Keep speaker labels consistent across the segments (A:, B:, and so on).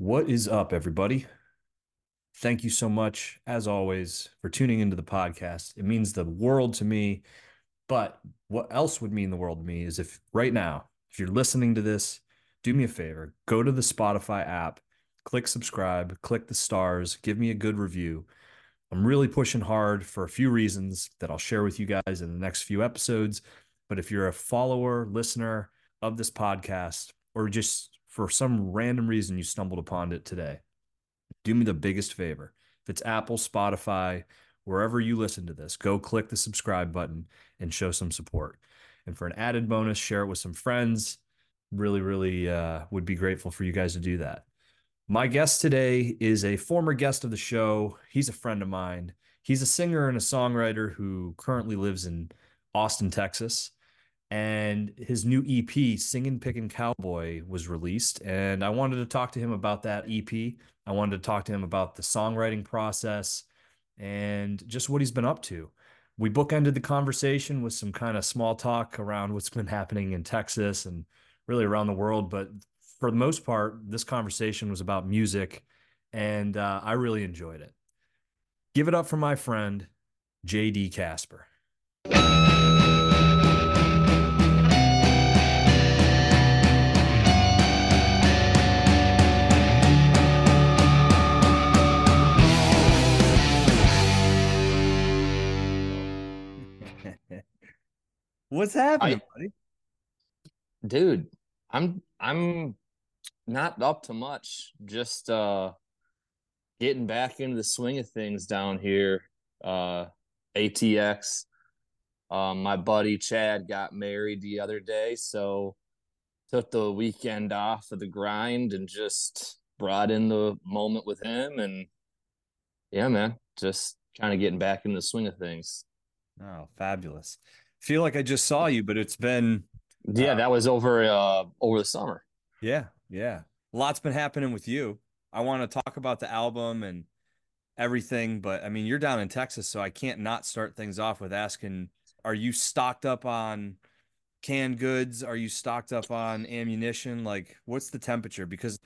A: What is up, everybody? Thank you so much, as always, for tuning into the podcast. It means the world to me. But what else would mean the world to me is if right now, if you're listening to this, do me a favor, go to the Spotify app, click subscribe, click the stars, give me a good review. I'm really pushing hard for a few reasons that I'll share with you guys in the next few episodes. But if you're a follower, listener of this podcast, or just for some random reason you stumbled upon it today, do me the biggest favor. If it's Apple, Spotify, wherever you listen to this, go click the subscribe button and show some support. And for an added bonus, share it with some friends. Really, really uh, would be grateful for you guys to do that. My guest today is a former guest of the show. He's a friend of mine. He's a singer and a songwriter who currently lives in Austin, Texas. And his new EP, Sing'n Pick'n Cowboy, was released. And I wanted to talk to him about that EP. I wanted to talk to him about the songwriting process and just what he's been up to. We bookended the conversation with some kind of small talk around what's been happening in Texas and really around the world. But for the most part, this conversation was about music, and uh, I really enjoyed it. Give it up for my friend, JD Casper. What's happening,
B: I-
A: buddy?
B: dude i'm i'm not up to much just uh getting back into the swing of things down here uh atx um my buddy chad got married the other day so took the weekend off of the grind and just brought in the moment with him and yeah man just kind of getting back in the swing of things
A: Oh, fabulous. Feel like I just saw you, but it's been
B: yeah
A: Uh,
B: that was over uh over the summer
A: Yeah, yeah. Lots been happening with you. I want to talk about the album and everything, but I mean, you're down in Texas, so I can't not start things off with asking, are you stocked up on canned goods? Are you stocked up on ammunition? Like, what's the temperature? Because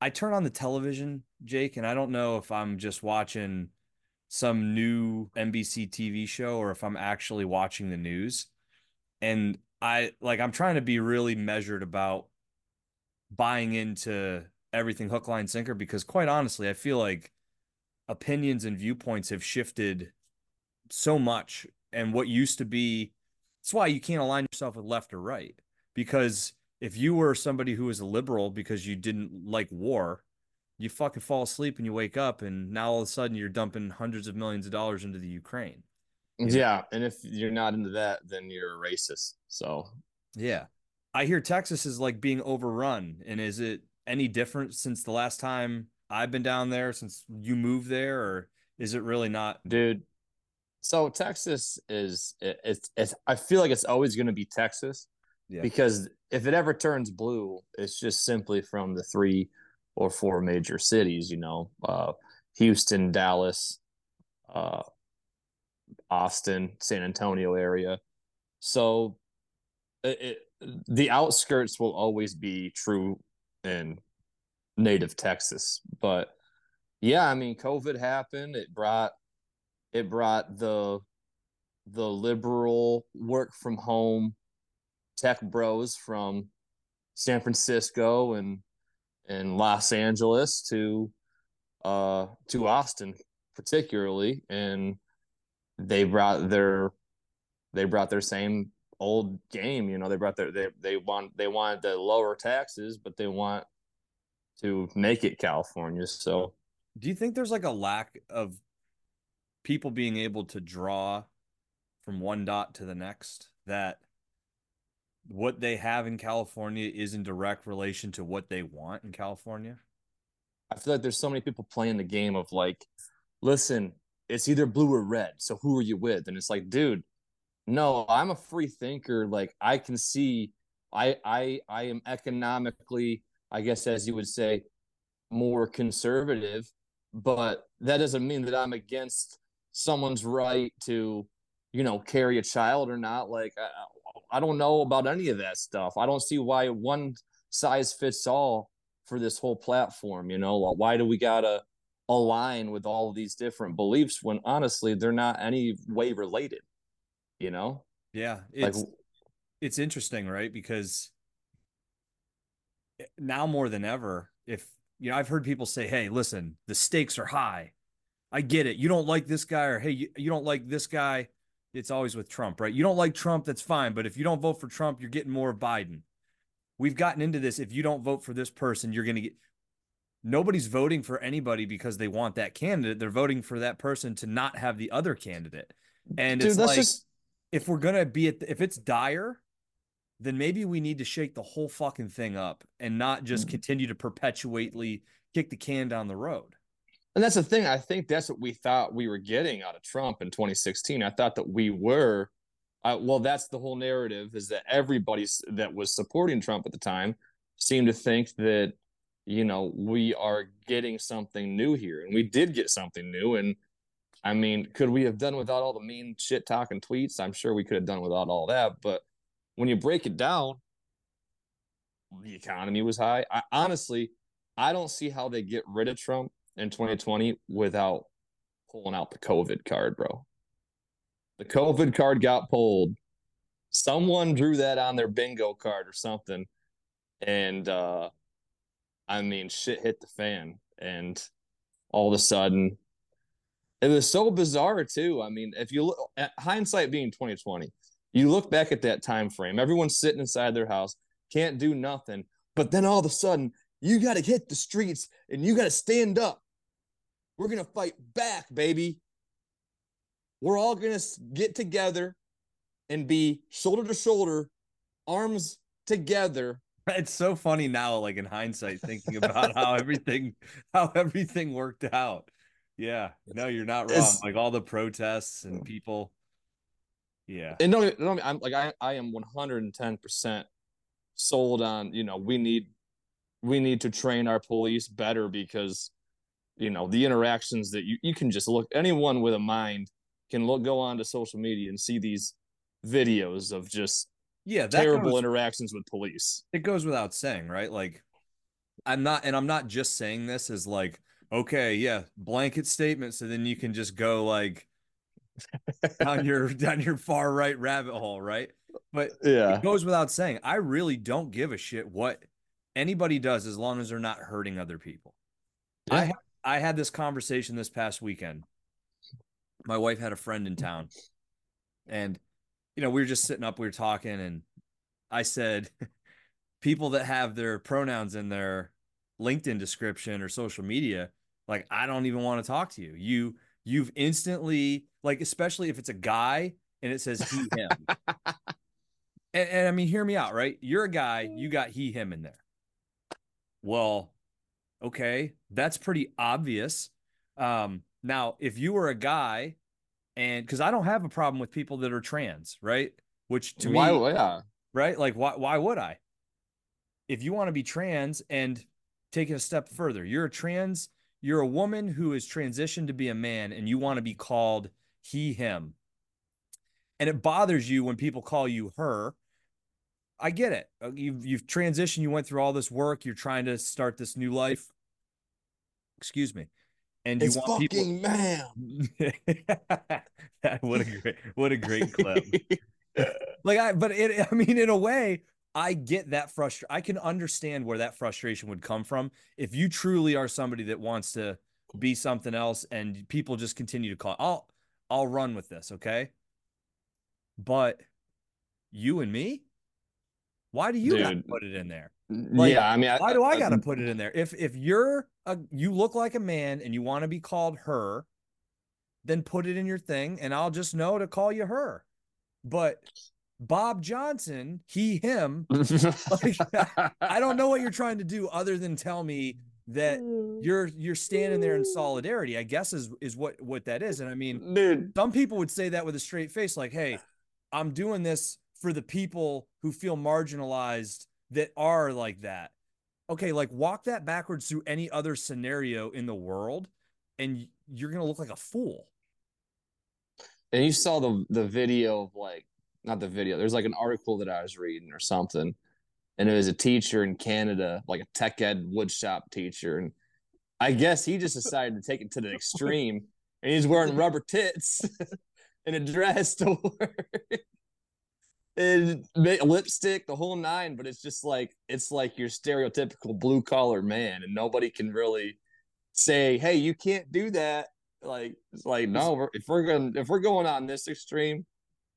A: I turn on the television, Jake, and I don't know if I'm just watching some new NBC TV show or if I'm actually watching the news. And I like I'm trying to be really measured about buying into everything hook line sinker because quite honestly i feel like opinions and viewpoints have shifted so much and what used to be that's why you can't align yourself with left or right because if you were somebody who was a liberal because you didn't like war you fucking fall asleep and you wake up and now all of a sudden you're dumping hundreds of millions of dollars into the ukraine Yeah.
B: And if you're not into that, then you're a racist. So
A: yeah i hear texas is like being overrun and is it any different since the last time i've been down there since you moved there or is it really not
B: dude, so Texas is it, it's it's I feel like it's always going to be Texas
A: Yeah.
B: because if it ever turns blue, it's just simply from the three or four major cities, you know, uh, Houston, Dallas, uh, Austin, San Antonio area. So it, the outskirts will always be true in native Texas, but yeah, I mean, COVID happened. It brought it brought the the liberal work from home tech bros from San Francisco and and Los Angeles to uh to Austin particularly and they brought their they brought their same old game you know they brought their they they want they wanted the lower taxes but they want to make it California so.
A: Do you think there's like a lack of people being able to draw from one dot to the next that what they have in california is in direct relation to what they want in california
B: I feel like there's so many people playing the game of like, listen, it's either blue or red. So who are you with? And it's like, dude, no, I'm a free thinker. Like I can see, I I I am economically, I guess as you would say, more conservative, but that doesn't mean that I'm against someone's right to, you know, carry a child or not. Like I, don't know about any of that stuff. I don't see why one size fits all for this whole platform? You know, why do we gotta align with all of these different beliefs when honestly they're not any way related? You know?
A: Yeah, it's like, it's interesting, right? Because now more than ever, if you know, I've heard people say, "Hey, listen, the stakes are high. I get it. You don't like this guy, or hey, you, you don't like this guy." It's always with Trump, right? You don't like Trump, that's fine. But if you don't vote for Trump, you're getting more of Biden. We've gotten into this. If you don't vote for this person, you're going to get. Nobody's voting for anybody because they want that candidate. They're voting for that person to not have the other candidate. And Dude, it's like, just... if we're gonna be at, the, if it's dire, then maybe we need to shake the whole fucking thing up and not just mm. continue to perpetuately kick the can down the road.
B: And that's the thing. I think that's what we thought we were getting out of Trump in 2016. I thought that we were, uh, well, that's the whole narrative is that everybody that was supporting Trump at the time seemed to think that, you know, we are getting something new here. And we did get something new. And I mean, could we have done without all the mean shit talking tweets? I'm sure we could have done without all that. But when you break it down, the economy was high. I, honestly, I don't see how they get rid of Trump in 2020 without pulling out the COVID card, bro. The COVID card got pulled. Someone drew that on their bingo card or something. And uh I mean shit hit the fan. And all of a sudden it was so bizarre too. I mean, if you look at hindsight being 2020, you look back at that time frame, everyone's sitting inside their house, can't do nothing. But then all of a sudden, you got to hit the streets and you got to stand up. We're going to fight back, baby. We're all going to get together and be shoulder to shoulder, arms together.
A: It's so funny now, like in hindsight, thinking about how everything, how everything worked out. Yeah, no, you're not wrong. It's, like all the protests and people yeah.
B: And no, no, I'm like I, I am 110 percent sold on you know we need we need to train our police better because you know the interactions that you, you can just look anyone with a mind can look go on to social media and see these videos of just
A: yeah
B: terrible goes, interactions with police
A: it goes without saying right like i'm not and i'm not just saying this as like okay yeah blanket statement so then you can just go like down your down your far right rabbit hole, right? But yeah, it goes without saying, I really don't give a shit what anybody does as long as they're not hurting other people. Yeah. I I had this conversation this past weekend. My wife had a friend in town, and you know we were just sitting up, we were talking, and I said, people that have their pronouns in their LinkedIn description or social media, like I don't even want to talk to you. You you've instantly like especially if it's a guy and it says he him and, and, i mean hear me out right you're a guy you mm. got he him in there well okay that's pretty obvious um now if you were a guy and because i don't have a problem with people that are trans right which to
B: why,
A: me
B: yeah.
A: right like why, why would i if you want to be trans and take it a step further you're a trans you're a woman who is transitioned to be a man and you want to be called he, him. And it bothers you when people call you her. I get it. Uh, you've, you've transitioned, you went through all this work, you're trying to start this new life. Excuse me.
B: And you it's want fucking people... man.
A: what a great what a great clip. like I but it I mean in a way I get that frustration. I can understand where that frustration would come from if you truly are somebody that wants to be something else and people just continue to call. I'll I'll run with this, okay? But you and me, why do you got to put it in there?
B: Like, yeah, I mean,
A: why do I got to put it in there? If if you're a you look like a man and you want to be called her, then put it in your thing, and I'll just know to call you her. But Bob Johnson, he, him. like, I don't know what you're trying to do other than tell me that mm. you're you're standing there in solidarity. I guess is is what what that is. And I mean, Dude. some people would say that with a straight face, like, "Hey, I'm doing this for the people who feel marginalized that are like that." Okay, like walk that backwards through any other scenario in the world, and you're gonna look like a fool.
B: And you saw the the video of like not the video. There's like an article that I was reading or something, and it was a teacher in Canada, like a tech ed woodshop teacher, and I guess he just decided to take it to the extreme, and he's wearing rubber tits and a dress to work. And lipstick, the whole nine, but it's just like it's like your stereotypical blue collar man, and nobody can really say, "Hey, you can't do that." Like it's like no, if we're going if we're going on this extreme,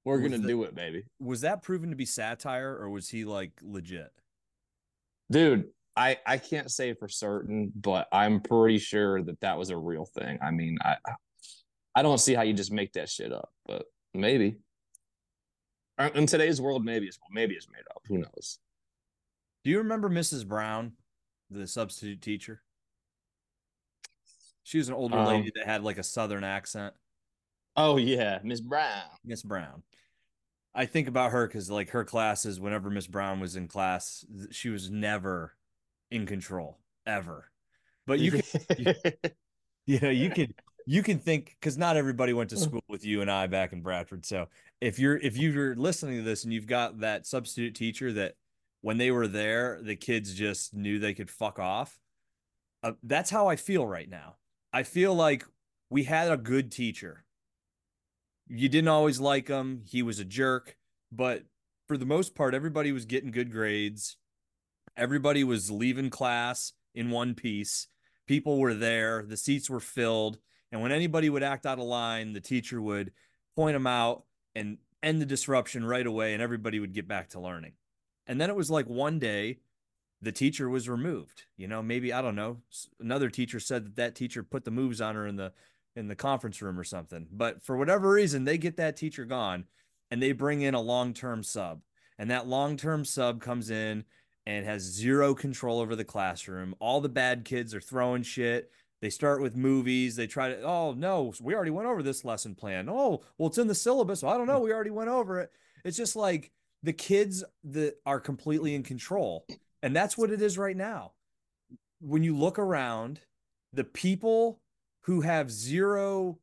B: we're gonna do it, baby.
A: Was that proven to be satire, or was he like legit?
B: Dude, I I can't say for certain, but I'm pretty sure that that was a real thing. I mean, I I don't see how you just make that shit up, but maybe. Uh, in today's world, maybe it's maybe it's made up. Who knows?
A: Do you remember Mrs. Brown, the substitute teacher? She was an older um, lady that had like a southern accent.
B: Oh yeah, Miss Brown.
A: Miss Brown. I think about her because like her classes, whenever Miss Brown was in class, she was never in control ever. But you can, you, you know, you can you can think because not everybody went to school with you and I back in Bradford. So if you're if you're listening to this and you've got that substitute teacher that when they were there, the kids just knew they could fuck off. Uh, that's how I feel right now. I feel like we had a good teacher you didn't always like him. He was a jerk, but for the most part, everybody was getting good grades. Everybody was leaving class in one piece. People were there. The seats were filled. And when anybody would act out of line, the teacher would point them out and end the disruption right away, and everybody would get back to learning. And then it was like one day the teacher was removed. You know, maybe, I don't know, another teacher said that that teacher put the moves on her in the in the conference room or something. But for whatever reason, they get that teacher gone and they bring in a long term sub. And that long term sub comes in and has zero control over the classroom. All the bad kids are throwing shit. They start with movies. They try to, oh, no, we already went over this lesson plan. Oh, well, it's in the syllabus. Well, I don't know. We already went over it. It's just like the kids that are completely in control. And that's what it is right now. When you look around, the people who have zero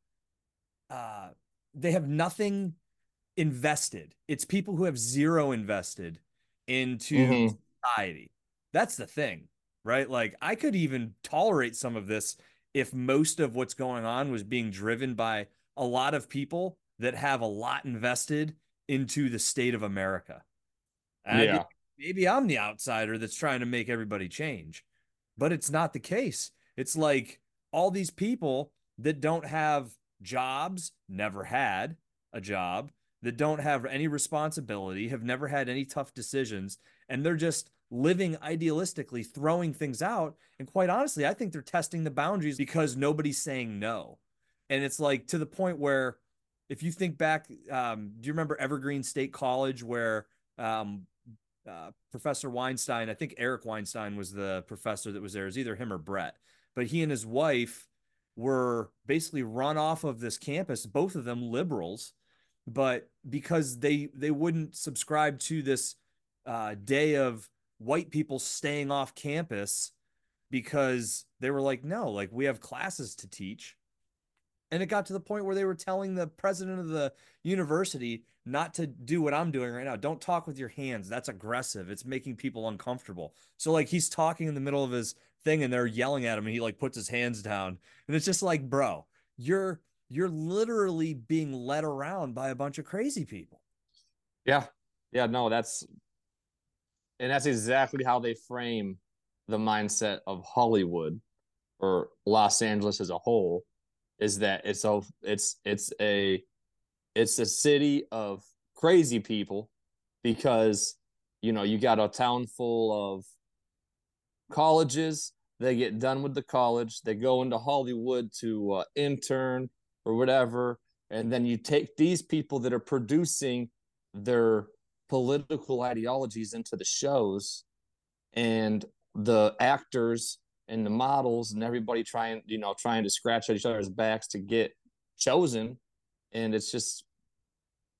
A: uh they have nothing invested. It's people who have zero invested into mm-hmm. society. That's the thing, right? Like I could even tolerate some of this if most of what's going on was being driven by a lot of people that have a lot invested into the state of America. Yeah. maybe I'm the outsider that's trying to make everybody change, but it's not the case. It's like all these people that don't have jobs, never had a job, that don't have any responsibility, have never had any tough decisions, and they're just living idealistically, throwing things out. And quite honestly, I think they're testing the boundaries because nobody's saying no. And it's like to the point where, if you think back, um, do you remember Evergreen State College where um, uh, Professor Weinstein, I think Eric Weinstein was the professor that was there, was either him or Brett, but he and his wife were basically run off of this campus, both of them liberals, but because they they wouldn't subscribe to this uh, day of white people staying off campus because they were like, no, like we have classes to teach. And it got to the point where they were telling the president of the university not to do what I'm doing right now. Don't talk with your hands. That's aggressive. It's making people uncomfortable. So like he's talking in the middle of his thing and they're yelling at him and he like puts his hands down. And it's just like, bro, you're you're literally being led around by a bunch of crazy people.
B: Yeah. Yeah, no, that's and that's exactly how they frame the mindset of Hollywood or Los Angeles as a whole is that it's a it's it's a it's a city of crazy people because you know you got a town full of colleges. They get done with the college. They go into hollywood to uh, intern or whatever. And then you take these people that are producing their political ideologies into the shows and the actors and the models and everybody trying you know trying to scratch at each other's backs to get chosen and it's just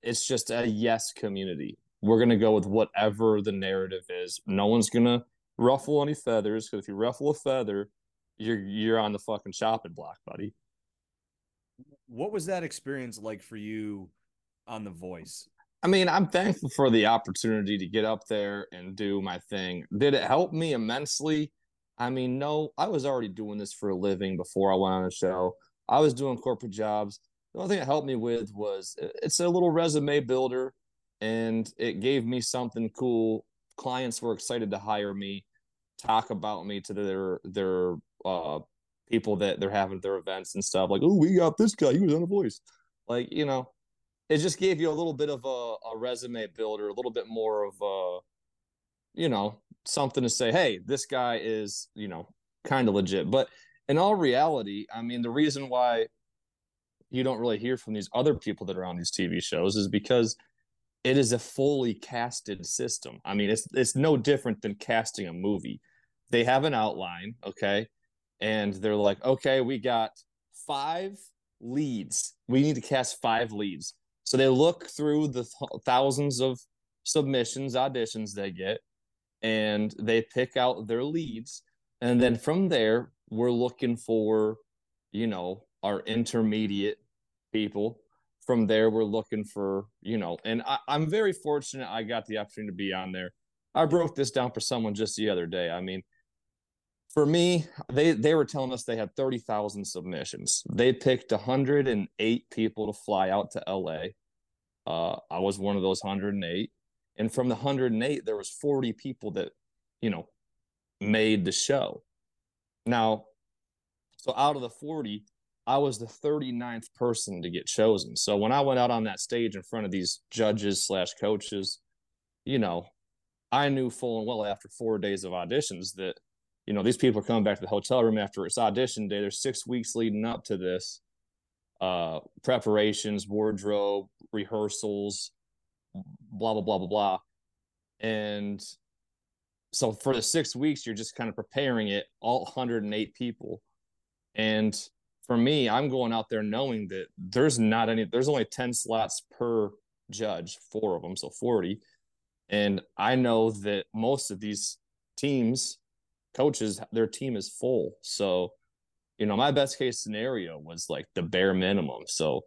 B: it's just a yes community we're going to go with whatever the narrative is no one's going to ruffle any feathers because if you ruffle a feather, you're you're on the fucking chopping block, buddy.
A: What was that experience like for you on The Voice?
B: I mean, I'm thankful for the opportunity to get up there and do my thing. Did it help me immensely? I mean, no, I was already doing this for a living before I went on the show. I was doing corporate jobs. The only thing it helped me with was it's a little resume builder and it gave me something cool. Clients were excited to hire me, talk about me to their their uh, people that they're having their events and stuff. Like, oh, we got this guy. He was on a voice. Like, you know, it just gave you a little bit of a, a resume builder, a little bit more of a, you know, something to say. Hey, this guy is, you know, kind of legit. But in all reality, I mean, the reason why you don't really hear from these other people that are on these TV shows is because it is a fully casted system. I mean, it's it's no different than casting a movie. They have an outline, okay? And they're like, "Okay, we got 5 leads. We need to cast 5 leads." So they look through the th- thousands of submissions, auditions they get, and they pick out their leads. And then from there, we're looking for, you know, our intermediate people. From there we're looking for you know and I, i'm very fortunate i got the opportunity to be on there. I broke this down for someone just the other day. I mean for me they they were telling us they had 30,000 submissions. They picked 108 people to fly out to la uh, i was one of those 108 and from the 108 there was 40 people that you know made the show. Now so out of the 40 I was the 39th person to get chosen. So when I went out on that stage in front of these judges slash coaches, you know, I knew full and well after four days of auditions that, you know, these people are coming back to the hotel room after it's audition day. There's six weeks leading up to this, uh, preparations, wardrobe, rehearsals, blah blah blah blah blah, and so for the six weeks you're just kind of preparing it all 108 people and for me, I'm going out there knowing that there's not any, there's only 10 slots per judge, four of them, so 40. And I know that most of these teams, coaches, their team is full. So, you know, my best case scenario was like the bare minimum. So,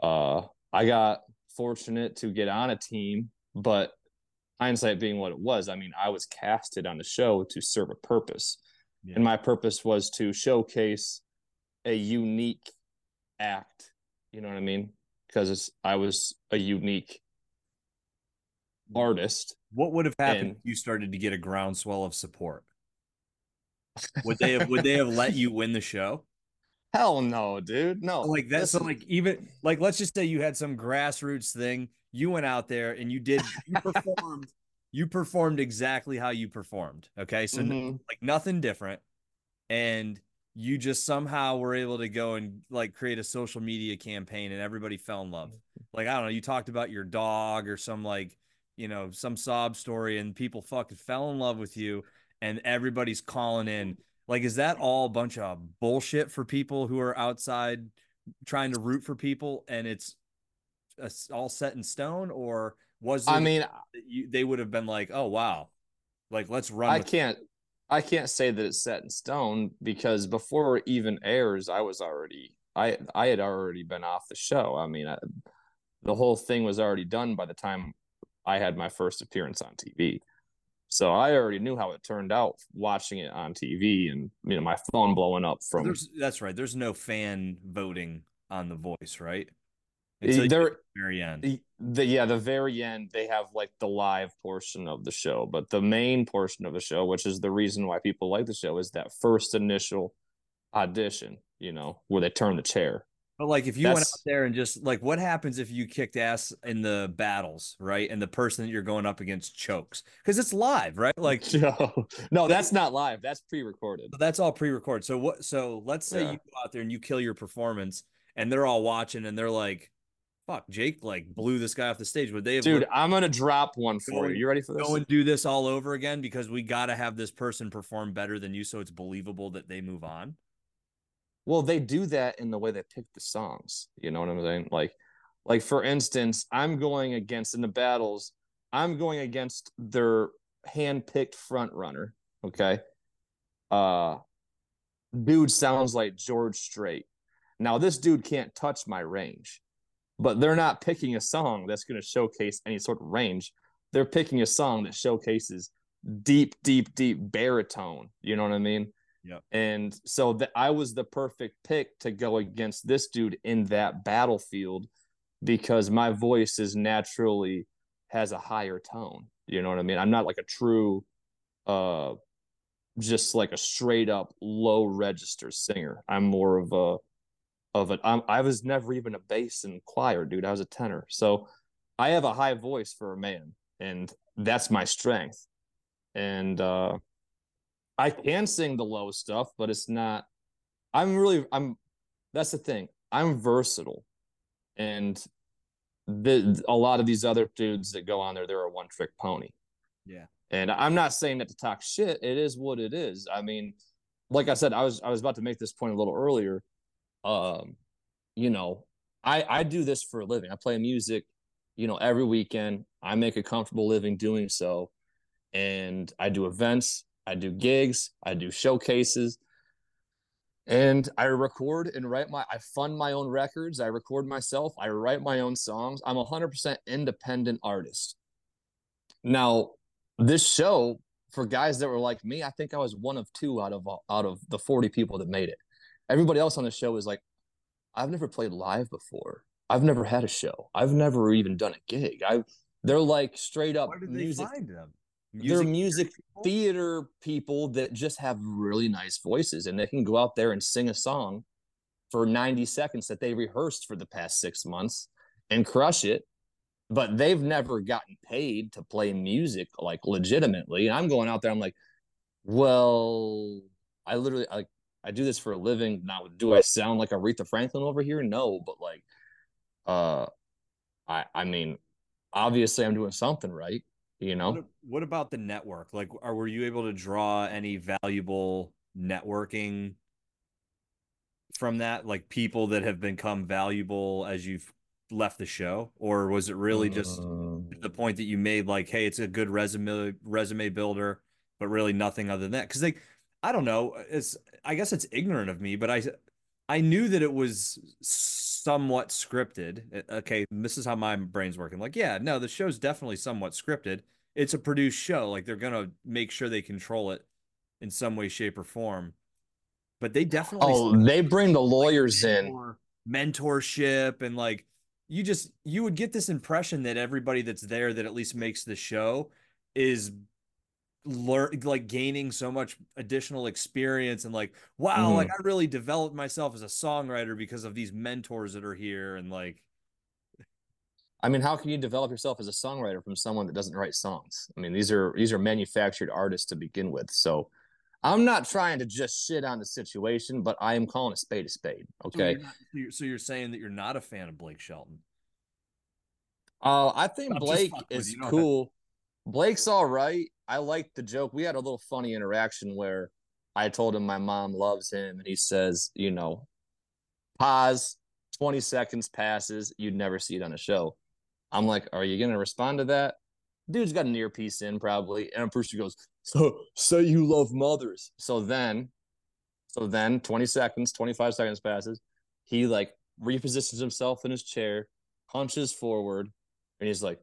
B: uh, I got fortunate to get on a team, but hindsight being what it was, I mean, I was casted on the show to serve a purpose. Yeah. And my purpose was to showcase a unique act. You know what I mean? Because I was a unique artist.
A: What would have happened and, if you started to get a groundswell of support? Would they have would they have let you win the show?
B: Hell no, dude. No.
A: Like that's so like even like let's just say you had some grassroots thing. You went out there and you did you performed you performed exactly how you performed. Okay. So mm-hmm. like nothing different. And you just somehow were able to go and like create a social media campaign and everybody fell in love. Like, I don't know, you talked about your dog or some like, you know, some sob story and people fucking fell in love with you and everybody's calling in. Like, is that all a bunch of bullshit for people who are outside trying to root for people and it's all set in stone? Or was it
B: I mean,
A: you, they would have been like, oh, wow, like, let's run.
B: I can't. I can't say that it's set in stone because before it even airs, I was already I I had already been off the show. I mean, I, the whole thing was already done by the time I had my first appearance on TV. So I already knew how it turned out watching it on TV and you know my phone blowing up from
A: There's, that's right. There's no fan voting on the voice, right?
B: Eh, Until there, very end. The, yeah, the very end, they have like the live portion of the show, but the main portion of the show, which is the reason why people like the show, is that first initial audition. You know, where they turn the chair.
A: But like, if you That's, went out there and just like, what happens if you kicked ass in the battles, right? And the person that you're going up against chokes because it's live, right? Like,
B: no, no, that's not live. That's pre-recorded.
A: That's all pre-recorded. So what? So let's say yeah. you go out there and you kill your performance, and they're all watching, and they're like, fuck, Jake like blew this guy off the stage. Would they have
B: Dude, I'm gonna drop one for you. You ready for this?
A: Go and do this all over again because we gotta have this person perform better than you so it's believable that they move on.
B: Well, they do that in the way they pick the songs. You know what I'm saying? Like, like for instance, I'm going against in the battles, I'm going against their hand-picked front runner. Okay. Uh dude sounds like George Strait. Now, this dude can't touch my range but they're not picking a song that's going to showcase any sort of range. They're picking a song that showcases deep, deep, deep baritone. You know what I mean?
A: Yep.
B: And so that I was the perfect pick to go against this dude in that battlefield because my voice is naturally has a higher tone. You know what I mean? I'm not like a true uh just like a straight up low register singer. I'm more of a of it. I'm, I was never even a bass in choir, dude. I was a tenor. So I have a high voice for a man, and that's my strength. And uh, I can sing the low stuff, but it's not. I'm really. I'm. That's the thing. I'm versatile, and the a lot of these other dudes that go on there, they're a one trick pony.
A: Yeah.
B: And I'm not saying that to talk shit. It is what it is. I mean, like I said, I was I was about to make this point a little earlier um, you know, I I do this for a living. I play music, you know, every weekend. I make a comfortable living doing so, and I do events, I do gigs, I do showcases, and I record and write my. I fund my own records. I record myself. I write my own songs. I'm a hundred percent independent artist. Now, this show for guys that were like me, I think I was one of two out of out of the 40 people that made it everybody else on the show is like, I've never played live before. I've never had a show. I've never even done a gig. I they're like straight up
A: Where did they
B: music.
A: find them?
B: They're music theater people that just have really nice voices and they can go out there and sing a song for 90 seconds that they rehearsed for the past six months and crush it. But they've never gotten paid to play music like legitimately. And I'm going out there, I'm like, well, I literally like I do this for a living. Now, do I sound like Aretha Franklin over here? No, but like, uh, I I mean, obviously I'm doing something right. You know.
A: What, what about the network? Like, are were you able to draw any valuable networking from that? Like people that have become valuable as you've left the show, or was it really just uh, the point that you made? Like, hey, it's a good resume resume builder, but really nothing other than that. Because like I don't know. It's I guess it's ignorant of me, but I I knew that it was somewhat scripted. Eh, okay, this is how my brain's working. Like, yeah, no, the show's definitely somewhat scripted. It's a produced show. Like they're gonna make sure they control it in some way, shape, or form. But they definitely
B: Oh, they bring the lawyers like in.
A: Mentorship and like you just you would get this impression that everybody that's there that at least makes the show is learn like gaining so much additional experience and like wow mm. like i really developed myself as a songwriter because of these mentors that are here and like
B: i mean how can you develop yourself as a songwriter from someone that doesn't write songs? I mean these are these are manufactured artists to begin with so i'm not trying to just shit on the situation but i am calling a spade a spade okay?
A: so you're, not, so you're saying that you're not a fan of blake shelton?
B: Uh, i think I'm blake is cool. Blake's all right I liked the joke. We had a little funny interaction where I told him my mom loves him, and he says, you know, pause, 20 seconds passes, you'd never see it on a show. I'm like, are you gonna respond to that? Dude's got an earpiece in probably, and Brewster goes, so say you love mothers. So then, so then 20 seconds, 25 seconds passes. He like repositions himself in his chair, hunches forward, and he's like,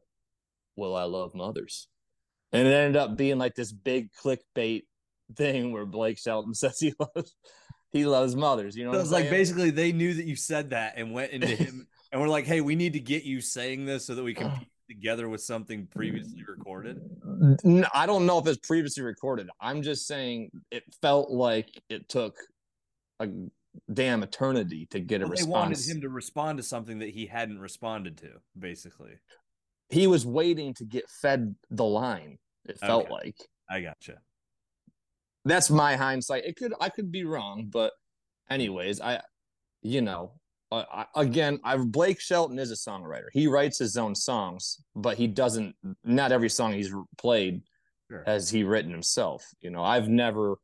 B: Well, I love mothers and it ended up being like this big clickbait thing where Blake Shelton says he loves he loves mothers. You know,
A: so it's like basically they knew that you said that and went into him and we're like, hey, we need to get you saying this so that we can together with something previously recorded.
B: I don't know if it's previously recorded. I'm just saying it felt like it took a damn eternity to get well, a response. They wanted
A: him to respond to something that he hadn't responded to, basically
B: he was waiting to get fed the line. It felt okay. like.
A: I gotcha.
B: That's my hindsight. It could I could be wrong, but anyways, I, you know, uh, I, again, I Blake Shelton is a songwriter. He writes his own songs, but he doesn't. Not every song he's played sure. has he written himself. You know, I've never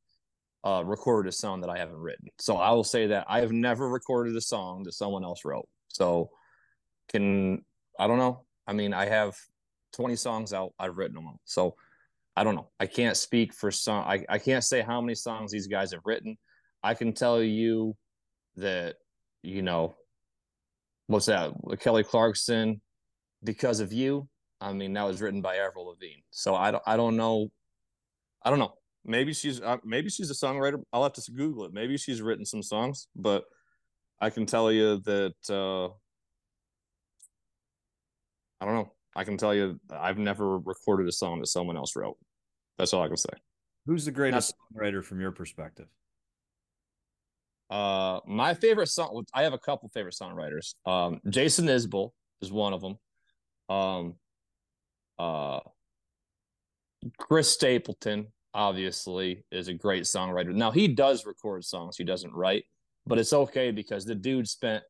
B: uh, recorded a song that I haven't written. So I will say that I have never recorded a song that someone else wrote. So can I don't know. I mean, I have 20 songs out. I've written them. all. So I don't know. I can't speak for some. I, I can't say how many songs these guys have written. I can tell you that, you know, what's that? Kelly Clarkson, because of you. I mean, that was written by Avril Lavigne. So I don't, I don't know. I don't know. Maybe she's, uh, maybe she's a songwriter. I'll have to Google it. Maybe she's written some songs, but I can tell you that uh, I don't know. I can tell you I've never recorded a song that someone else wrote. That's all I can say.
A: Who's the greatest songwriter from your perspective?
B: Uh, my favorite song. I have a couple favorite songwriters. Um, Jason Isbell is one of them. Um, uh, Chris Stapleton obviously is a great songwriter. Now he does record songs. He doesn't write, but it's okay because the dude spent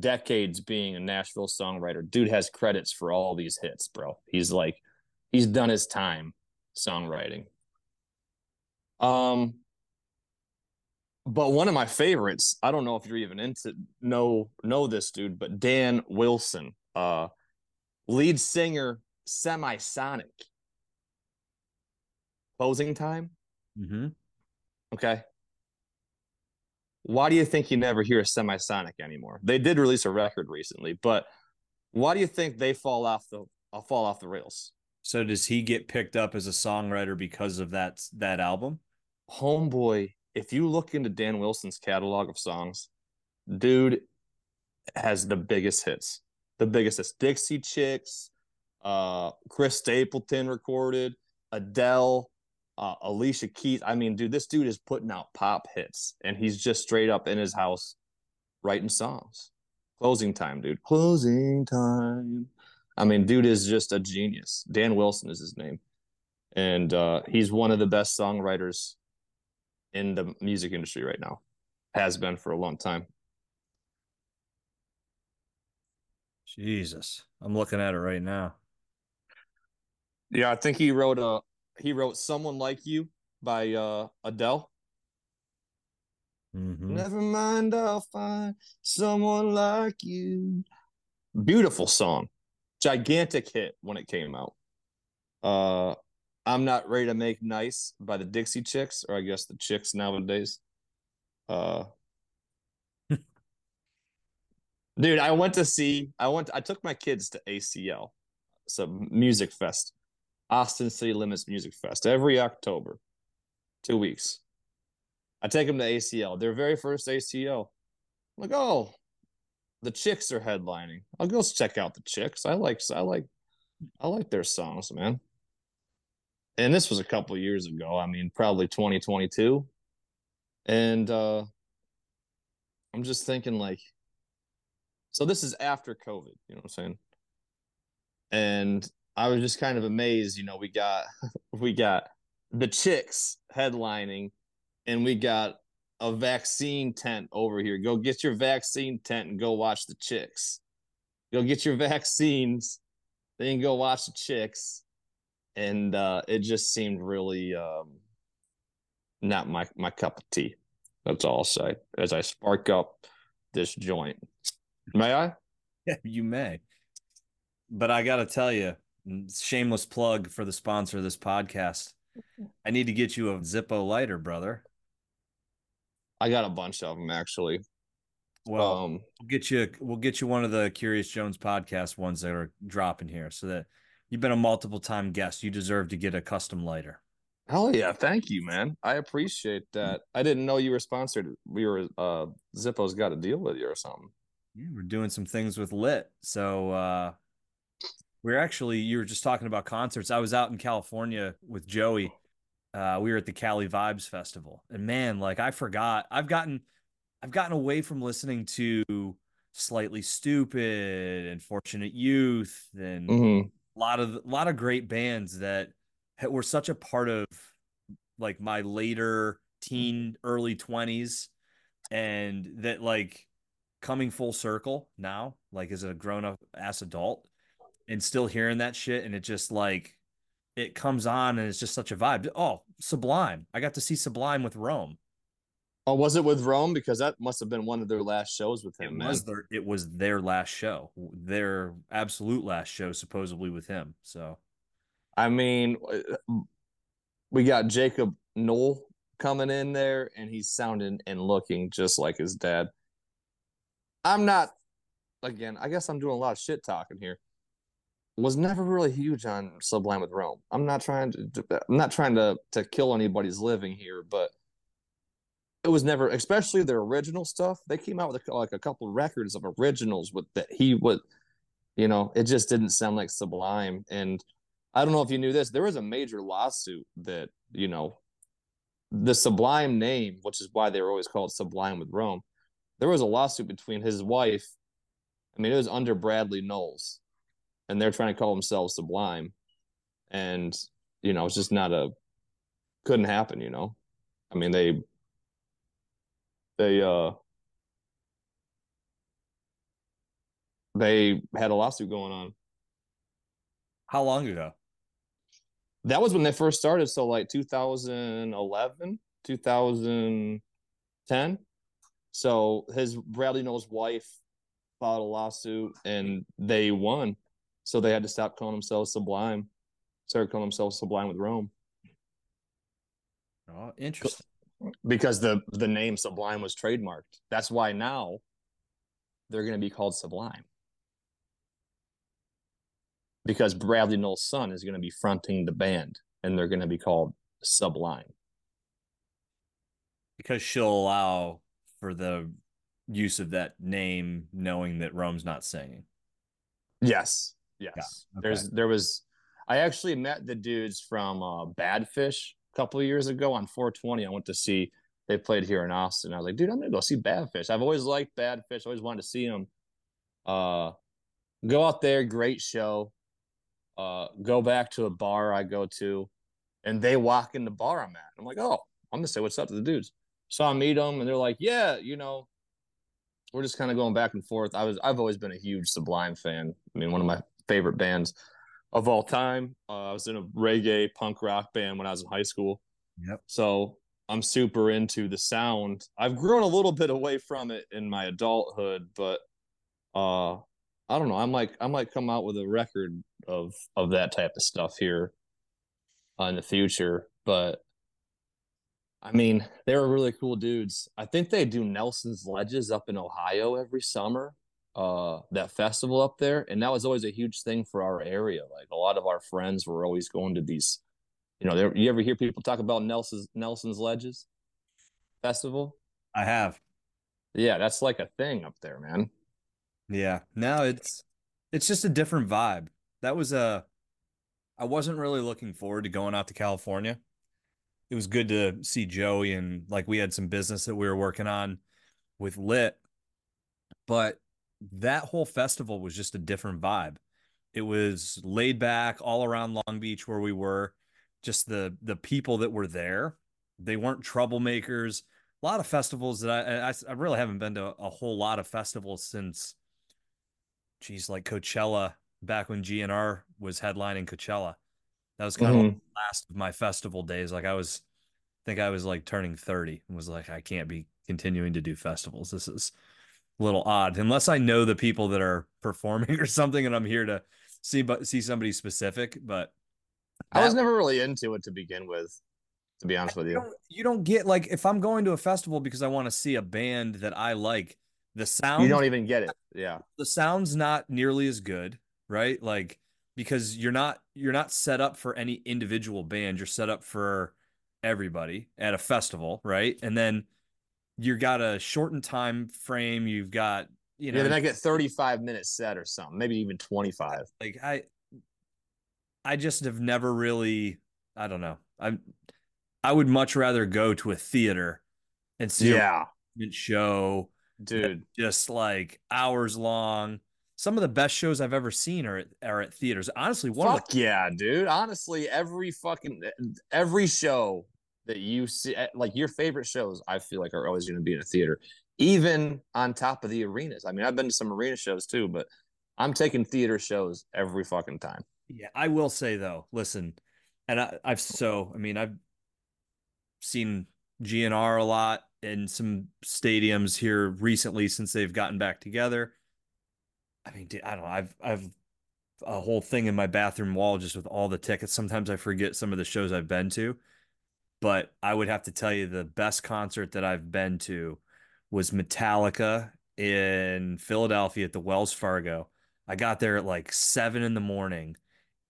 B: decades being a Nashville songwriter. Dude has credits for all these hits, bro. He's like, he's done his time songwriting. Um, but one of my favorites, I don't know if you're even into know know this dude, but Dan Wilson, uh, lead singer, Semisonic. Closing time.
A: Mm-hmm.
B: Okay. Why do you think you never hear a Semisonic anymore? They did release a record recently, but why do you think they fall off the I'll uh, fall off the rails?
A: So does he get picked up as a songwriter because of that that album?
B: Homeboy, if you look into Dan Wilson's catalog of songs, dude has the biggest hits. The biggest hits. Dixie Chicks, uh, Chris Stapleton recorded, Adele, uh, Alicia Keys. I mean, dude, this dude is putting out pop hits, and he's just straight up in his house writing songs. Closing time, dude. Closing time. I mean, dude is just a genius. Dan Wilson is his name, and uh, he's one of the best songwriters in the music industry right now. Has been for a long time.
A: Jesus, I'm looking at it right now.
B: Yeah, I think he wrote a he wrote "Someone Like You" by uh, Adele.
A: Mm-hmm.
B: Never mind, I'll find someone like you. Beautiful song, gigantic hit when it came out. Uh, I'm not ready to make nice by the Dixie Chicks, or I guess the Chicks nowadays. Uh, dude, I went to see. I went. I took my kids to ACL, so music fest, Austin City Limits Music Fest every October, two weeks. I take them to ACL. Their very first ACL. I'm like, oh, the Chicks are headlining. I'll go check out the Chicks. I like. I like. I like their songs, man. And this was a couple years ago. I mean, probably 2022. And uh I'm just thinking like so this is after COVID, you know what I'm saying? And I was just kind of amazed, you know, we got we got the chicks headlining and we got a vaccine tent over here. Go get your vaccine tent and go watch the chicks. Go get your vaccines, then go watch the chicks. And uh, it just seemed really um, not my my cup of tea. That's all I'll say as I spark up this joint. May I?
A: Yeah, you may. But I got to tell you, shameless plug for the sponsor of this podcast. I need to get you a Zippo lighter, brother.
B: I got a bunch of them actually.
A: Well, um, we'll get you we'll get you one of the Curious Jones podcast ones that are dropping here, so that you've been a multiple time guest. You deserve to get a custom lighter.
B: Hell yeah, thank you, man. I appreciate that. I didn't know you were sponsored. We were uh Zippo's got a deal with you or something.
A: Yeah, we're doing some things with Lit. So uh we're actually you were just talking about concerts. I was out in California with Joey. Uh, we were at the Cali Vibes Festival, and man, like I forgot. I've gotten, I've gotten away from listening to Slightly Stoopid and Fortunate Youth and
B: mm-hmm.
A: a lot of a lot of great bands that were such a part of like my later teen, early twenties, and that like coming full circle now, like as a grown up ass adult and still hearing that shit and it just like it comes on and it's just such a vibe. Oh, Sublime. I got to see Sublime with Rome.
B: Oh, was it with Rome? Because that must have been one of their last shows with him.
A: It
B: man.
A: was their it was their last show. Their absolute last show, supposedly with him. So
B: I mean we got Jakob Nowell coming in there and he's sounding and looking just like his dad. I'm not again, I guess I'm doing a lot of shit talking here. Was never really huge on Sublime with Rome. I'm not trying to uh, I'm not trying to to kill anybody's living here, but it was never, especially their original stuff. They came out with a, like a couple records of originals with that he would, you know, it just didn't sound like Sublime. And I don't know if you knew this, there was a major lawsuit that you know the Sublime name, which is why they were always called Sublime with Rome. There was a lawsuit between his wife. I mean, it was under Bradley Nowell, and they're trying to call themselves Sublime, and you know, it's just not a couldn't happen. You know, I mean, they they uh they had a lawsuit going on.
A: How long ago?
B: that was when they first started. So like 2011, 2010. So his Bradley Nowell's wife filed a lawsuit and they won. So they had to stop calling themselves Sublime. Started calling themselves Sublime with Rome.
A: Oh, interesting.
B: Because the the name Sublime was trademarked. That's why now they're going to be called Sublime because Bradley Nowell's son is going to be fronting the band and they're going to be called Sublime.
A: Because she'll allow for the use of that name, knowing that Rome's not singing.
B: Yes. Yes. Yeah, okay. There's, there was, I actually met the dudes from uh, Badfish a couple of years ago on 420. I went to see, they played here in Austin. I was like, dude, I'm going to go see Badfish. I've always liked Badfish, always wanted to see them. Uh, go out there, great show uh, go back to a bar I go to, and they walk in the bar I'm at. I'm like, oh, I'm gonna say what's up to the dudes. So I meet them, and they're like, yeah, you know, we're just kind of going back and forth. I was, I've always been a huge Sublime fan. I mean, one of my favorite bands of all time. Uh, I was in a reggae punk rock band when I was in high school.
A: Yep.
B: So I'm super into the sound. I've grown a little bit away from it in my adulthood, but uh, I don't know. I might I might come out with a record of of that type of stuff here uh, in the future. But I mean, they were really cool dudes. I think they do Nelson's Ledges up in Ohio every summer. Uh, that festival up there, and that was always a huge thing for our area. Like a lot of our friends were always going to these. You know, you ever hear people talk about Nelson's Nelson's Ledges festival?
A: I have.
B: Yeah, that's like a thing up there, man.
A: Yeah. now it's it's just a different vibe that was a I wasn't really looking forward to going out to California. It was good to see Joey and like we had some business that we were working on with Lit, but that whole festival was just a different vibe. It was laid back all around Long Beach where we were. Just the the people that were there, they weren't troublemakers. A lot of festivals that I I, I really haven't been to a whole lot of festivals since, geez, like Coachella back when GNR was headlining Coachella. That was kind mm-hmm. of last of my festival days. Like I was, I think I was like turning 30 and was like, I can't be continuing to do festivals. This is a little odd unless I know the people that are performing or something and I'm here to see, but see somebody specific. But
B: I was never really into it to begin with, to be honest with you.
A: Don't, you don't get like, if I'm going to a festival because I want to see a band that I like, the sound
B: you don't even get it. Yeah.
A: The sound's not nearly as good right? Like because you're not you're not set up for any individual band, you're set up for everybody at a festival, right? And then you got a shortened time frame, you've got you know
B: Yeah, then I get 35 minutes set or something, maybe even 25.
A: Like I I just have never really I don't know. I'm I would much rather go to a theater and see
B: yeah.
A: a show
B: dude
A: just like hours long some of the best shows I've ever seen are at, are at theaters. Honestly, one
B: Fuck the- yeah, dude. Honestly, every fucking every show that you see, eh, like your favorite shows, I feel like are always going to be in a theater, even on top of the arenas. I mean, I've been to some arena shows too, but I'm taking theater shows every fucking time.
A: Yeah, I will say though, listen, and I, I've so I mean I've seen GNR a lot in some stadiums here recently since they've gotten back together I mean, I don't know. I've I've a whole thing in my bathroom wall just with all the tickets. Sometimes I forget some of the shows I've been to, but I would have to tell you the best concert that I've been to was Metallica in Philadelphia at the Wells Fargo. I got there at like seven in the morning.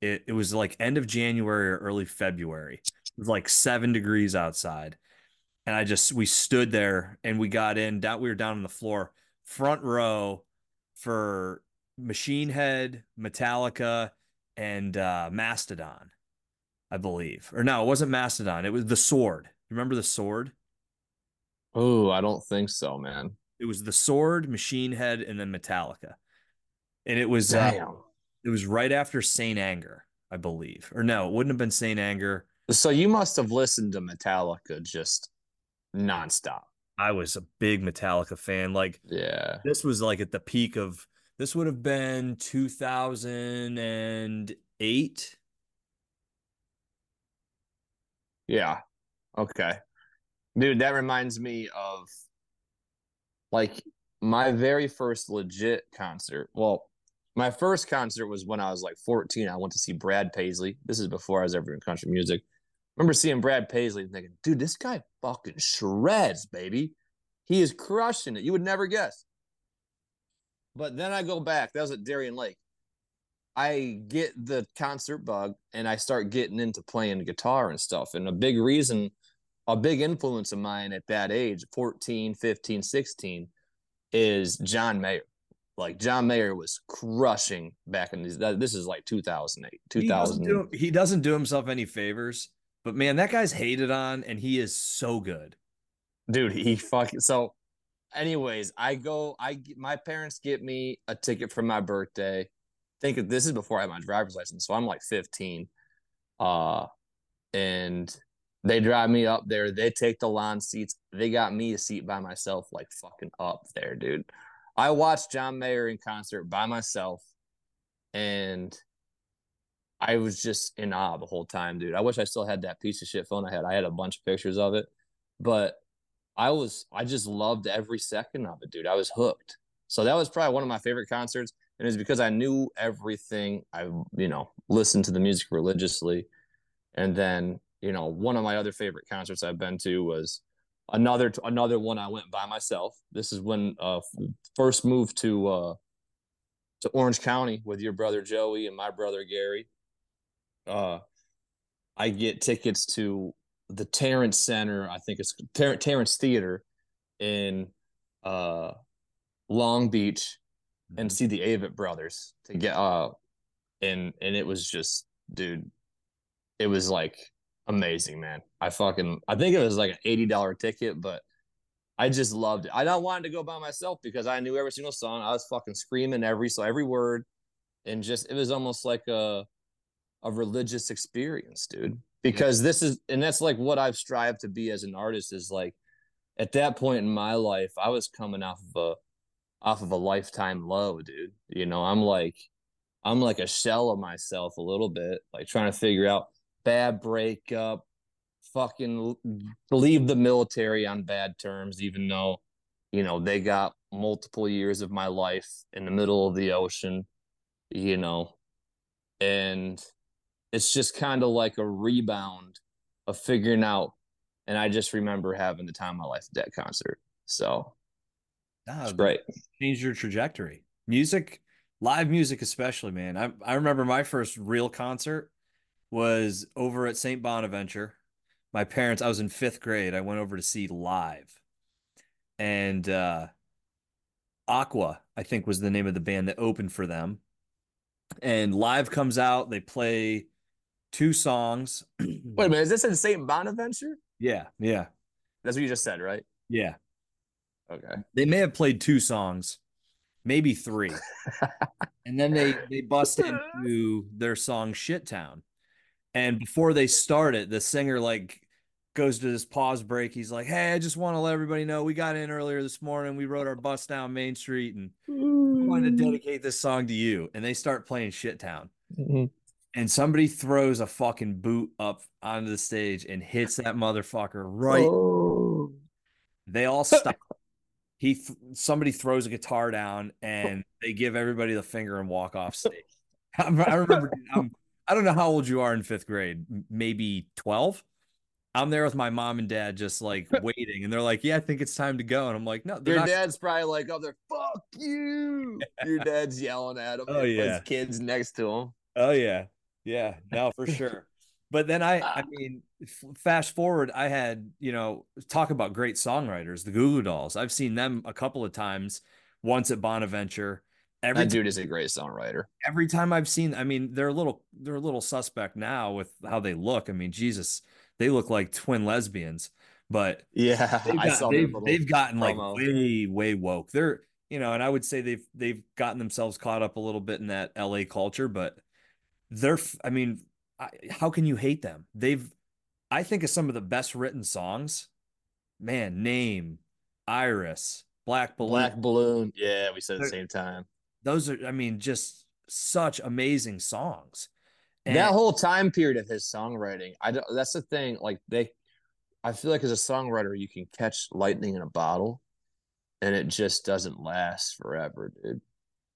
A: It, it was like end of January or early February. It was like seven degrees outside. And I just, we stood there and we got in, down, we were down on the floor, front row for Machine Head, Metallica, and uh, Mastodon, I believe. Or no, it wasn't Mastodon. It was The Sword. Remember The Sword?
B: Oh, I don't think so, man.
A: It was The Sword, Machine Head, and then Metallica. And it was uh, it was right after Saint Anger, I believe. Or no, it wouldn't have been Saint Anger.
B: So you must have listened to Metallica just nonstop.
A: I was a big Metallica fan. Like,
B: yeah,
A: this was like at the peak of this would have been 2008.
B: Yeah. Okay. Dude, that reminds me of like my very first legit concert. Well, my first concert was when I was like 14. I went to see Brad Paisley. This is before I was ever in country music. I remember seeing Brad Paisley and thinking, dude, this guy fucking shreds, baby. He is crushing it. You would never guess. But then I go back. That was at Darien Lake. I get the concert bug and I start getting into playing guitar and stuff. And a big reason, a big influence of mine at that age, 14, 15, 16, is John Mayer. Like John Mayer was crushing back in these. This is like 2008, 2000.
A: He doesn't, do, he doesn't do himself any favors, but man, that guy's hated on and he is so good.
B: Dude, he fucking. So, anyways, I go, I my parents get me a ticket for my birthday. Think this is before I had my driver's license. So I'm like 15. Uh, and they drive me up there. They take the lawn seats. They got me a seat by myself, like fucking up there, dude. I watched John Mayer in concert by myself, and I was just in awe the whole time, dude. I wish I still had that piece of shit phone I had. I had a bunch of pictures of it, but I was I just loved every second of it, dude. I was hooked. So that was probably one of my favorite concerts, and it's because I knew everything. I you know listened to the music religiously, and then you know one of my other favorite concerts I've been to was another another one I went by myself. This is when uh first moved to uh to Orange County with your brother Joey and my brother Gary. Uh I get tickets to the Terrace Center, I think it's Ter- Terrace Theater in uh Long Beach and mm-hmm. see the Avett brothers to get uh and and it was just dude it was like amazing, man. I fucking I think it was like an eighty dollar ticket, but I just loved it. I don't wanted to go by myself because I knew every single song. I was fucking screaming every so every word, and just it was almost like a a religious experience, dude. Because this is and that's like what I've strived to be as an artist is like at that point in my life, I was coming off of a off of a lifetime low, dude. You know, I'm like I'm like a shell of myself a little bit, like trying to figure out bad breakup, fucking leave the military on bad terms, even though, you know, they got multiple years of my life in the middle of the ocean, you know, and it's just kind of like a rebound of figuring out. And I just remember having the time of my life at that concert. So
A: ah, it's great. Changed your trajectory. Music, live music, especially, man. I, I remember my first real concert was over at St. Bonaventure. My parents, I was in fifth grade. I went over to see live. And uh, Aqua, I think, was the name of the band that opened for them. And live comes out. They play two songs.
B: Wait a minute. Is this in St. Bonaventure?
A: Yeah. Yeah.
B: That's what you just said, right?
A: Yeah.
B: Okay.
A: They may have played two songs, maybe three. and then they they bust into their song Shit Town. And before they start it, the singer like goes to this pause break. He's like, "Hey, I just want to let everybody know we got in earlier this morning. We rode our bus down Main Street, and I wanted to dedicate this song to you." And they start playing Shit Town, mm-hmm. and somebody throws a fucking boot up onto the stage and hits that motherfucker right. Oh. They all stop. He th- somebody throws a guitar down, and they give everybody the finger and walk off stage. I, I remember. I'm, I don't know how old you are in fifth grade, maybe 12. I'm there with my mom and dad, just like waiting, and they're like, "Yeah, I think it's time to go." And I'm like, "No."
B: Your not- dad's probably like, "Oh, they're fuck you. Your dad's yelling at him.
A: Oh, yeah.
B: Kids next to him.
A: Oh yeah, yeah, no, for sure. But then I, I ah. mean, f- fast forward, I had you know talk about great songwriters, the Goo Goo Dolls. I've seen them a couple of times. Once at Bonaventure. Every
B: That dude is a great songwriter.
A: every time I've seen, I mean, they're a little they're a little suspect now with how they look. I mean, Jesus, they look like twin lesbians, but
B: Yeah,
A: they've,
B: I
A: got-
B: saw
A: they've, they've gotten like way way woke. They're you know, and I would say they've they've gotten themselves caught up a little bit in that LA culture, but they're I mean, I, how can you hate them? They've I think of some of the best written songs. Man, Name, Iris, Black Balloon.
B: Black Balloon. Yeah, we said at the same time.
A: Those are I mean, just such amazing songs. And
B: that whole time period of his songwriting, I don't, that's the thing. Like they, I feel like as a songwriter, you can catch lightning in a bottle, and it just doesn't last forever, dude.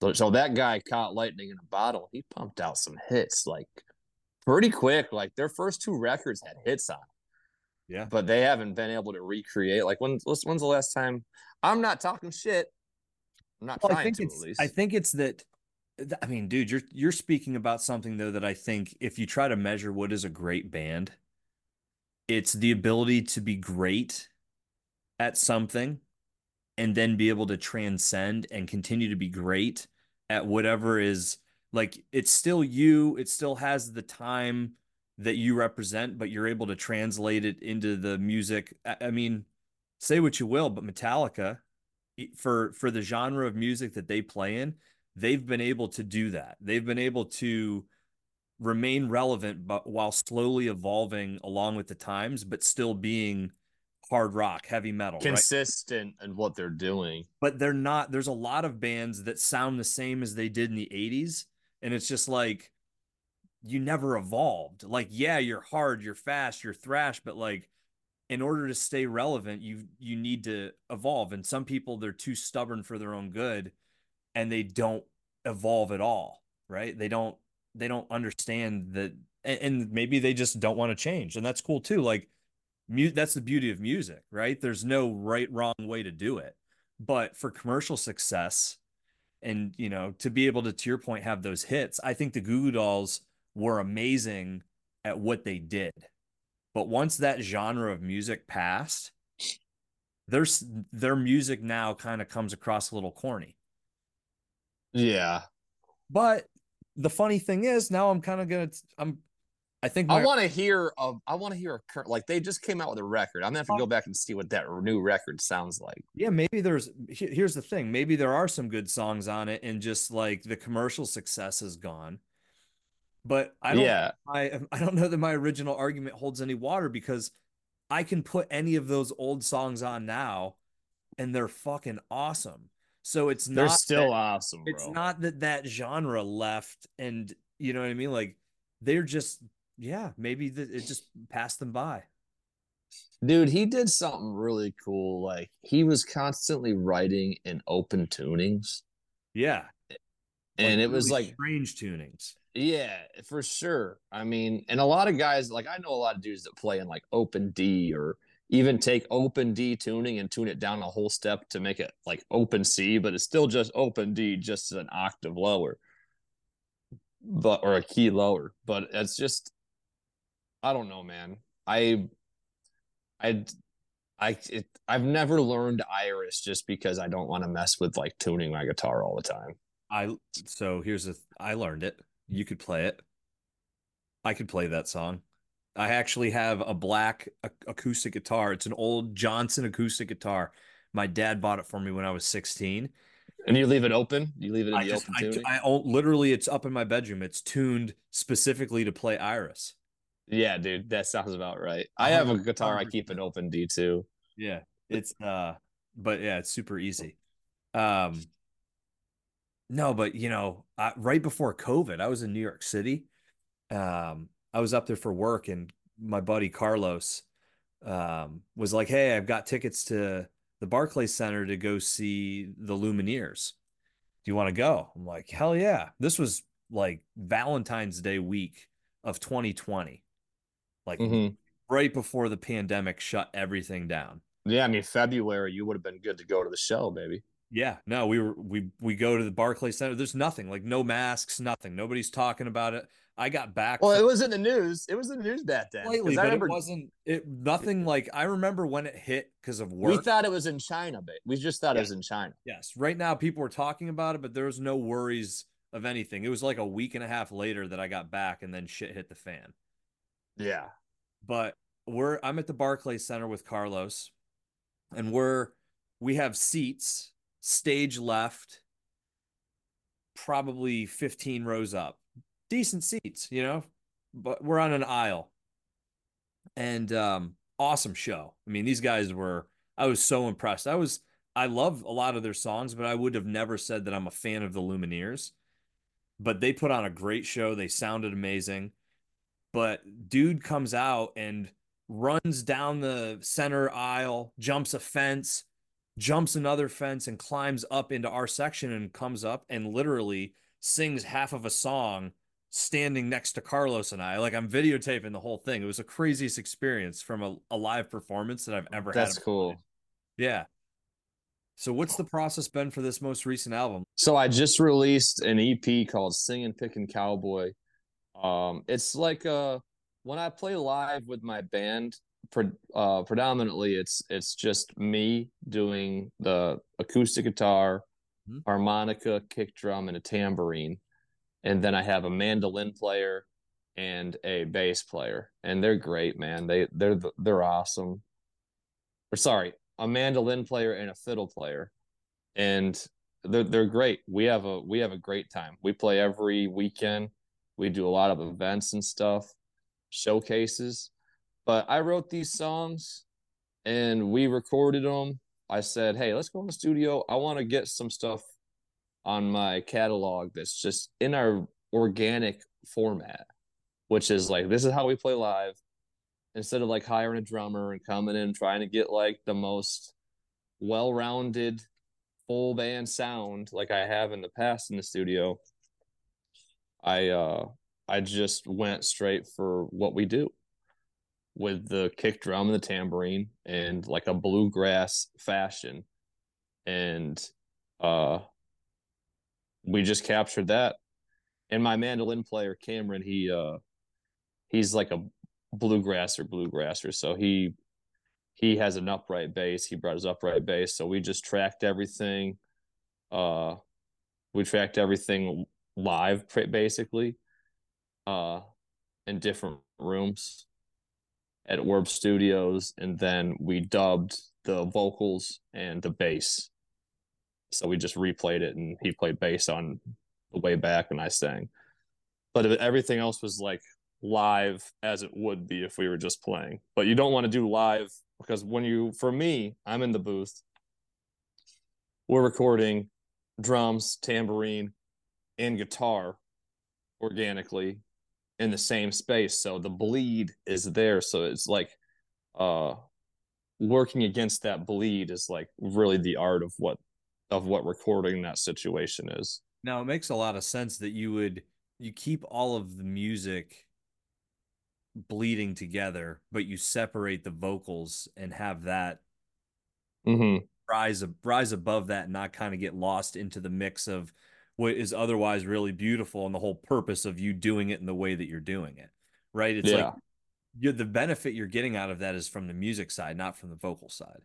B: So, so that guy caught lightning in a bottle. He pumped out some hits like pretty quick. Like their first two records had hits on,
A: yeah.
B: but they haven't been able to recreate. Like when when's the last time? I'm not talking shit. I'm not
A: Well, I think
B: to
A: it's
B: at least.
A: I think it's that I mean, dude, you're you're speaking about something though that I think if you try to measure what is a great band, it's the ability to be great at something and then be able to transcend and continue to be great at whatever is like it's still you, it still has the time that you represent, but you're able to translate it into the music. I, mean, say what you will, but Metallica for for the genre of music that they play in, they've been able to do that. They've been able to remain relevant but while slowly evolving along with the times but still being hard rock, heavy metal, right?
B: consistent in what they're doing.
A: But they're not there's a lot of bands that sound the same as they did in the 80s and it's just like you never evolved. Like yeah, you're hard, you're fast, you're thrash, but like in order to stay relevant, you you need to evolve. And some people they're too stubborn for their own good and they don't evolve at all, right? They don't they don't understand that and, maybe they just don't want to change. And that's cool too. Like mu- that's the beauty of music, right? There's no right wrong way to do it. But for commercial success and you know, to be able to to your point have those hits, I think the Goo Goo Dolls were amazing at what they did. But once that genre of music passed, there's their music now kind of comes across a little corny.
B: Yeah.
A: But the funny thing is, now I'm kind of gonna I'm I think my,
B: I want to hear of I want to hear a current like they just came out with a record. I'm gonna have to go back and see what that new record sounds like.
A: yeah, maybe there's here's the thing, maybe there are some good songs on it, and just like the commercial success is gone. But I don't
B: yeah.
A: I I don't know that my original argument holds any water because I can put any of those old songs on now, and they're fucking awesome. So it's not
B: They're
A: not
B: still
A: that-
B: awesome, bro.
A: it's not that that genre left and you know what i mean like they're just yeah maybe th- it just passed them by
B: Dude, he did something really cool. Like he was constantly writing in open tunings.
A: yeah
B: And it was
A: really
B: like
A: strange tunings
B: Yeah, for sure. I mean, and a lot of guys, like I know a lot of dudes that play in like open D or even take open D tuning and tune it down a whole step to make it like open C, but it's still just open D, just an octave lower, but or a key lower. But it's just, I don't know, man. I, I, I, it, I've never learned Iris just because I don't want to mess with like tuning my guitar all the time.
A: i so here's the i learned it you could play it i could play that song i actually have a black ac- acoustic guitar it's an old johnson acoustic guitar my dad bought it for me when i was 16
B: And you leave it open. You leave it in
A: I
B: the
A: just,
B: open
A: I,
B: tuning.
A: I own- literally, it's up in my bedroom. It's tuned specifically to play Iris.
B: Yeah, dude, that sounds about right. I have a guitar I keep in open D too.
A: Yeah, it's uh, but yeah, it's super easy. Um, no, but you know, I, right before COVID, I was in New York City. Um, I was up there for work, and my buddy Carlos, um, was like, "Hey, I've got tickets to the Barclays Center to go see the Lumineers. Do you want to go?" I'm like, "Hell yeah!" This was like Valentine's Day week of 2020, like
B: Mhm.
A: right before the pandemic shut everything down.
B: Yeah, I mean February you would have been good to go to the show, baby.
A: Yeah, no, we were we we go to the Barclay Center. There's nothing, like no masks, nothing. Nobody's talking about it. I got back.
B: Well, it was in the news. It was in the news that day.
A: Slightly, but remember, it wasn't. It nothing like I remember when it hit because of work.
B: We thought it was in China, but we just thought yeah. it was in China.
A: Yes, right now people were talking about it, but there was no worries of anything. It was like a week and a half later that I got back, and then shit hit the fan.
B: Yeah,
A: but we're I'm at the Barclay Center with Carlos, and we're we have seats stage left, probably 15 rows up. Decent seats, you know, but we're on an aisle. And um, awesome show. I mean, these guys were, I was so impressed. I was, I love a lot of their songs, but I would have never said that I'm a fan of the Lumineers. But they put on a great show. They sounded amazing. But dude comes out and runs down the center aisle, jumps a fence, jumps another fence and climbs up into our section and comes up and literally sings half of a song standing next to Carlos and I. Like I'm videotaping the whole thing. It was the craziest experience from a, a live performance that I've ever
B: That's had. That's cool.
A: Yeah. So what's the process been for this most recent album?
B: So I just released an EP called Sing'n Pick'n Cowboy. Um it's like uh when I play live with my band, pre- uh, predominantly it's it's just me doing the acoustic guitar, mm-hmm. harmonica, kick drum, and a tambourine, and then I have a mandolin player and a bass player, and they're great, man. They they're they're awesome. Or sorry, a mandolin player and a fiddle player, and they're they're great. We have a we have a great time. We play every weekend. We do a lot of events and stuff, showcases but I wrote these songs and we recorded them. I said, hey, let's go in the studio. I want to get some stuff on my catalog that's just in our organic format, which is like, this is how we play live. Instead of like hiring a drummer and coming in trying to get like the most well rounded full band sound like I have in the past in the studio, I uh I just went straight for what we do with the kick drum and the tambourine and like a bluegrass fashion. And uh we just captured that. And my mandolin player cameron he uh he's like a bluegrasser bluegrasser. So he he has an upright bass. He brought his upright bass. So we just tracked everything uh we tracked everything live basically uh in different rooms at Orb Studios, and then we dubbed the vocals and the bass. So we just replayed it, and he played bass on the way back, and I sang. But everything else was like live as it would be if we were just playing. But you don't want to do live because when you, for me, I'm in the booth. We're recording drums, tambourine, and guitar organically in the same space so the bleed is there so it's like uh working against that bleed is like really the art of what of what recording that situation is
A: now it makes a lot of sense that you would you keep all of the music bleeding together but you separate the vocals and have that
B: mm-hmm.
A: rise rise above that and not kind of get lost into the mix of what is otherwise really beautiful and the whole purpose of you doing it in the way that you're doing it right? It's yeah. like you're, the benefit you're getting out of that is from the music side not from the vocal side.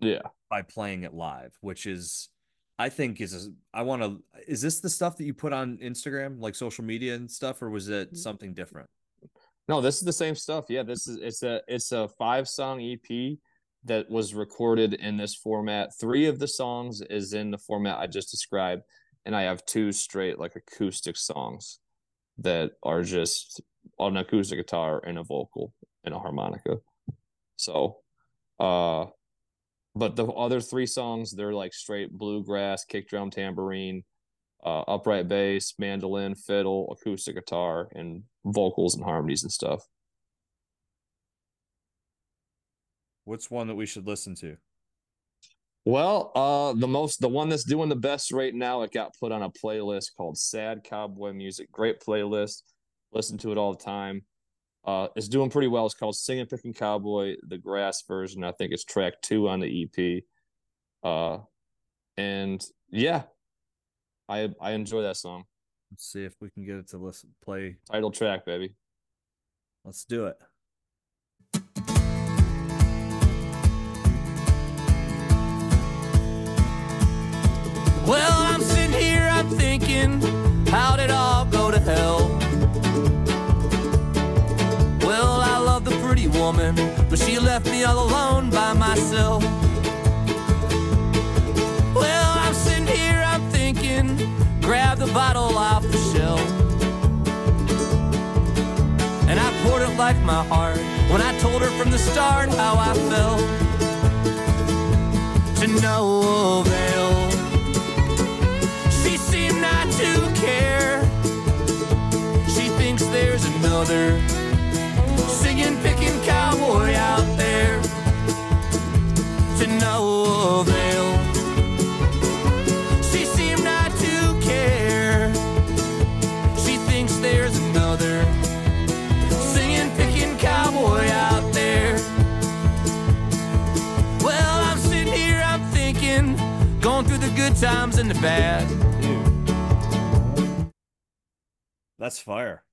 B: Yeah.
A: By playing it live which is i think is I want to is this the stuff that you put on instagram like social media and stuff or was it mm. something different?
B: No this is the same stuff. Yeah this is it's a it's a five song ep that was recorded in this format. Three of the songs is in the format i just described and I have two straight like acoustic songs that are just on an acoustic guitar and a vocal and a harmonica. So, uh, but the other three songs they're like straight bluegrass, kick drum, tambourine, uh, upright bass, mandolin, fiddle, acoustic guitar, and vocals and harmonies and stuff.
A: What's one that we should listen to?
B: Well, uh, the most the one that's doing the best right now, it got put on a playlist called Sad Cowboy Music. Great playlist. Listen to it all the time. Uh, it's doing pretty well. It's called Sing'n Pick'n Cowboy, the grass version. I think it's track two on the EP. Uh, and yeah, I I enjoy that song.
A: Let's see if we can get it to listen play
B: title track, baby.
A: Let's do it.
C: How'd it all go to hell? Well, I love the pretty woman, but she left me all alone by myself. Well, I'm sitting here, I'm thinking, grab the bottle off the shelf. And I poured it like my heart when I told her from the start how I felt. To no avail. There's singing, picking cowboy out there. To no avail. She seemed not to care. She thinks there's another singing, picking cowboy out there. Well, I'm sitting here, I'm thinking, going through the good times and the bad.
A: That's fire.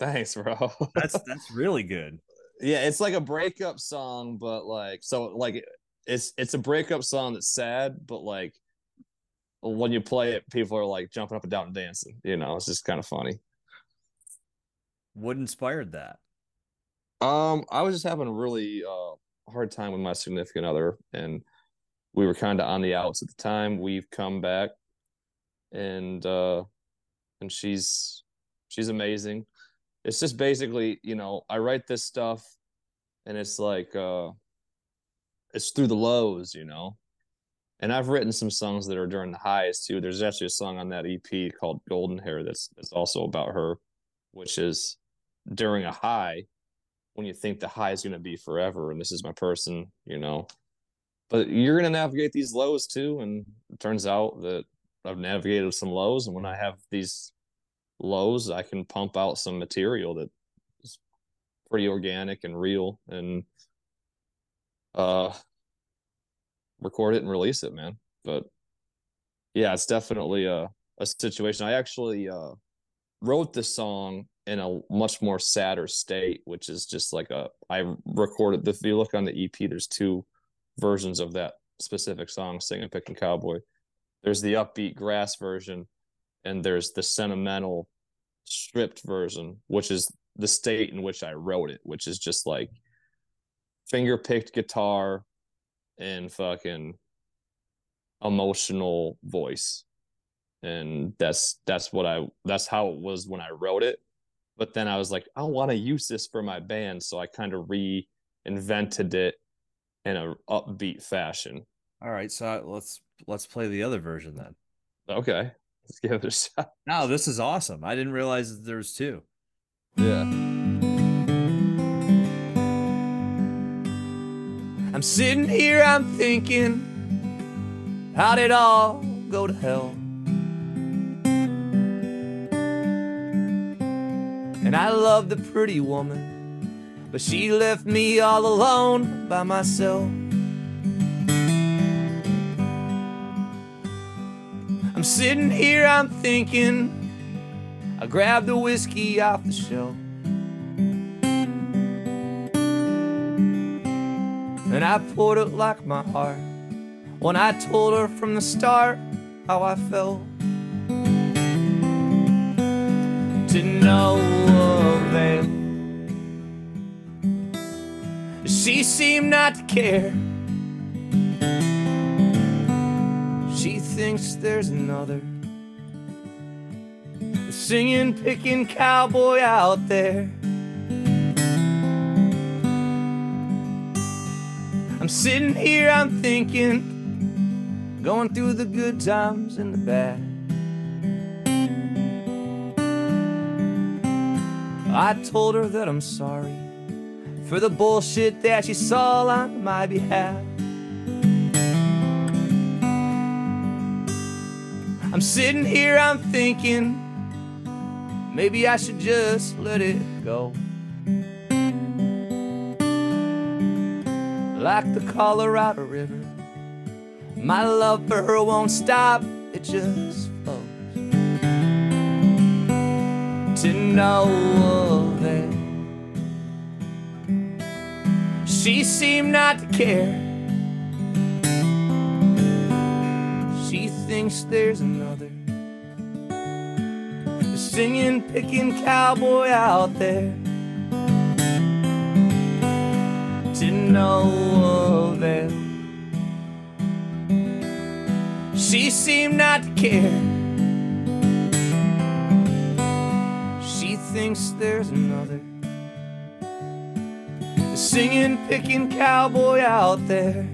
B: Thanks, bro.
A: That's that's really good.
B: yeah, it's like a breakup song, but like so like it's it's a breakup song that's sad, but like when you play it, people are like jumping up and down and dancing. You know, it's just kind of funny.
A: What inspired that?
B: Um, I was just having a really uh hard time with my significant other, and we were kind of on the outs at the time. We've come back, and uh, and she's she's amazing. It's just basically, you know, I write this stuff, and it's like uh, it's through the lows, you know. And I've written some songs that are during the highs too. There's actually a song on that EP called Golden Hair that's that's also about her, which is during a high when you think the high is going to be forever and this is my person, you know. But you're going to navigate these lows too. And it turns out that I've navigated some lows. And when I have these lows, I can pump out some material that is pretty organic and real and uh, record it and release it, man. But yeah, it's definitely a, a situation. I actually uh, wrote the song in a much more sadder state, which is just like a I recorded if you look on the EP, there's two versions of that specific song, Sing'n Pick'n Cowboy. There's the upbeat grass version, and there's the sentimental stripped version, which is the state in which I wrote it, which is just like finger picked guitar and fucking emotional voice. And that's that's what I that's how it was when I wrote it but then I was like, I want to use this for my band, so I kind of reinvented it in a upbeat fashion.
A: All right, so let's let's play the other version then.
B: Okay, let's give it a shot.
A: No, this is awesome. I didn't realize that there's two.
B: Yeah.
C: I'm sitting here, I'm thinking, how'd it all go to hell? And I love the pretty woman, but she left me all alone by myself. I'm sitting here, I'm thinking, I grabbed the whiskey off the shelf. And I poured it like my heart when I told her from the start how I felt. To no avail. She seemed not to care. She thinks there's another singing, picking cowboy out there. I'm sitting here, I'm thinking, going through the good times and the bad. I told her that I'm sorry for the bullshit that she saw on my behalf. I'm sitting here, I'm thinking, maybe I should just let it go. Like the Colorado River, My love for her won't stop, it just flows. To no avail. She seemed not to care. Thinks there's another singing, picking cowboy out there. To no avail. She seemed not to care. She thinks there's another singing, picking cowboy out there.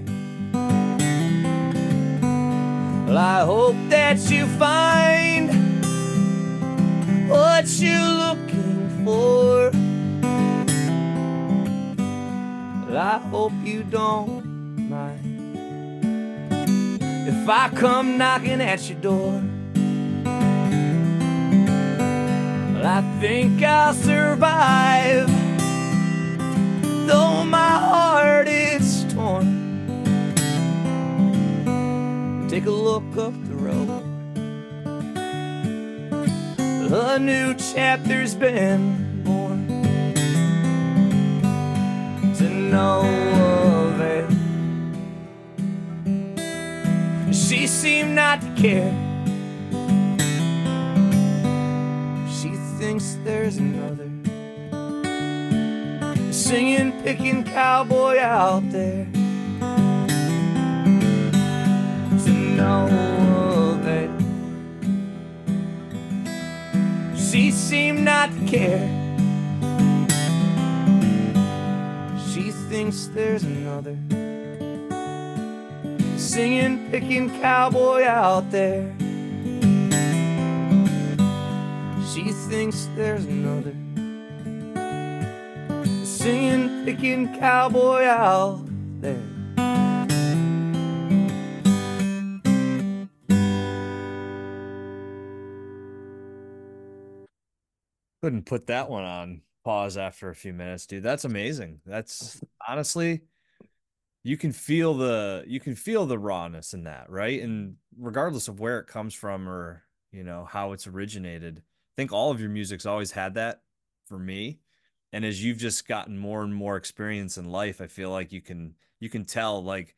C: Well, I hope that you find what you're looking for. Well, I hope you don't mind if I come knocking at your door. Well, I think I'll survive, though my heart is Take a look up the road. A new chapter's been born. To no avail. She seemed not to care. She thinks there's another singing, picking cowboy out there. Seemed not to care. She thinks there's another singing, picking cowboy out there. She thinks there's another singing, picking cowboy out there.
A: Couldn't put that one on pause after a few minutes, dude. That's amazing. That's honestly, you can feel the you can feel the rawness in that, right? And regardless of where it comes from or you know how it's originated, I think all of your music's always had that for me. And as you've just gotten more and more experience in life, I feel like you can you can tell like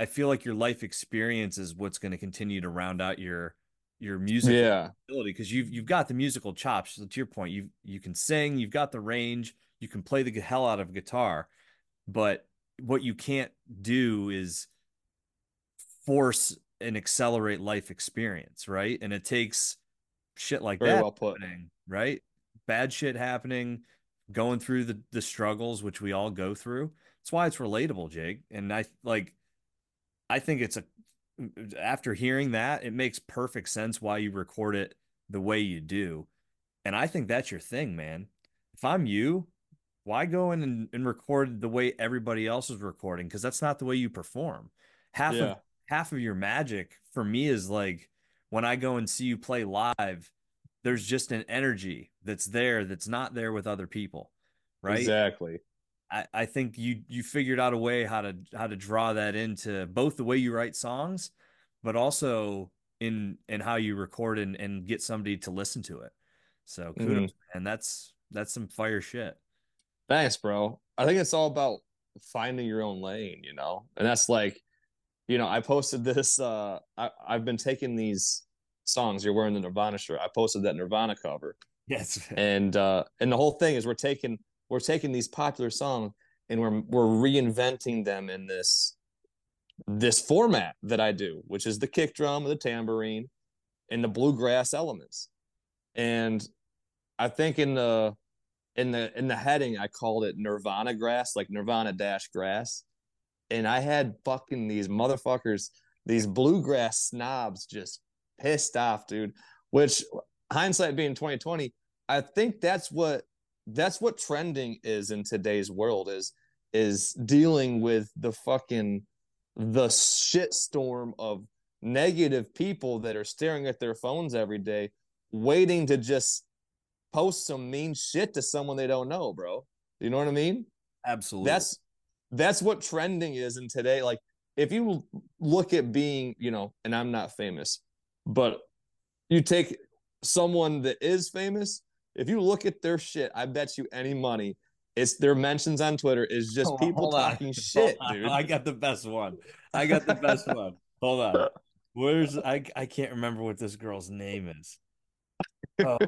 A: I feel like your life experience is what's going to continue to round out your your music
B: Yeah.
A: ability because you've you've got the musical chops. So to your point, you you can sing, you've got the range, you can play the hell out of guitar, but what you can't do is force and accelerate life experience, right? And it takes shit like
B: Very
A: that
B: well put.
A: happening, right? Bad shit happening, going through the the struggles which we all go through. That's why it's relatable, Jake. And I like I think it's a after hearing that, it makes perfect sense why you record it the way you do. And I think that's your thing, man. If I'm you, why go in and, and record the way everybody else is recording? Because that's not the way you perform. Half
B: Yeah.
A: of half of your magic for me is like when I go and see you play live, there's just an energy that's there that's not there with other people. Right.
B: Exactly.
A: I, I think you you figured out a way how to how to draw that into both the way you write songs, but also in in how you record and, and get somebody to listen to it. So kudos, and that's that's some fire shit.
B: Thanks, bro. I think it's all about finding your own lane, you know? And that's like, you know, I posted this uh I, I've been taking these songs, you're wearing the Nirvana shirt. I posted that Nirvana cover.
A: Yes.
B: And uh and the whole thing is we're taking we're taking these popular songs and we're we're reinventing them in this this format that I do, which is the kick drum, the tambourine, and the bluegrass elements. And I think in the in the in the heading I called it Nirvana grass, like Nirvana dash grass. And I had fucking these motherfuckers, these bluegrass snobs just pissed off, dude. Which hindsight being 2020, I think that's what that's what trending is in today's world is is dealing with the fucking the shitstorm of negative people that are staring at their phones every day waiting to just post some mean shit to someone they don't know bro. You know what i mean?
A: Absolutely.
B: that's that's what trending is in today. Like if you look at being, you know, and I'm not famous, but you take someone that is famous, if you look at their shit, I bet you any money, it's their mentions on Twitter is just
A: Hold
B: people
A: on.
B: talking shit, dude.
A: I got the best one. I got the best one. Hold on. Where's I I can't remember what this girl's name is. Oh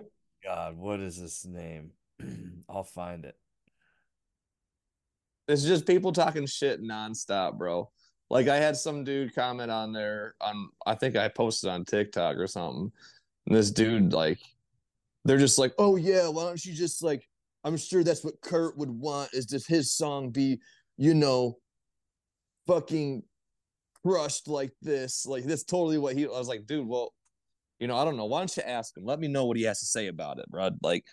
A: God, what is this name? I'll find it.
B: It's just people talking shit nonstop, bro. Like I had some dude comment on there on I think I posted on TikTok or something. And this dude like they're just like, "Oh yeah, why don't you just like I'm sure that's what Kurt would want is just his song be, you know, fucking crushed like this. Like that's totally what he I was like, dude, well, you know, I don't know. Why don't you ask him? Let me know what he has to say about it, bro. Like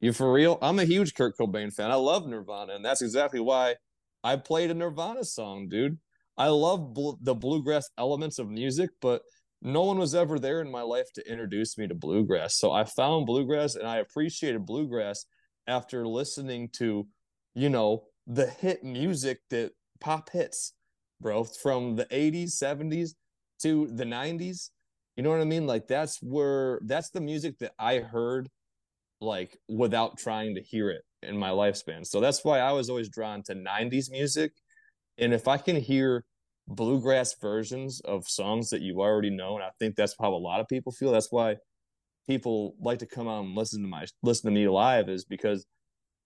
B: you for real? I'm a huge Kurt Cobain fan. I love Nirvana, and that's exactly why I played a Nirvana song, dude. I love bl- the bluegrass elements of music, but no one was ever there in my life to introduce me to bluegrass. So I found bluegrass and I appreciated bluegrass after listening to, you know, the hit music that pop hits, bro, from the 80s, 70s to the 90s. You know what I mean? Like that's where that's the music that I heard like without trying to hear it in my lifespan. So that's why I was always drawn to 90s music. And if I can hear bluegrass versions of songs that you already know, and I think that's how a lot of people feel. That's why people like to come out and listen to my listen to me live is because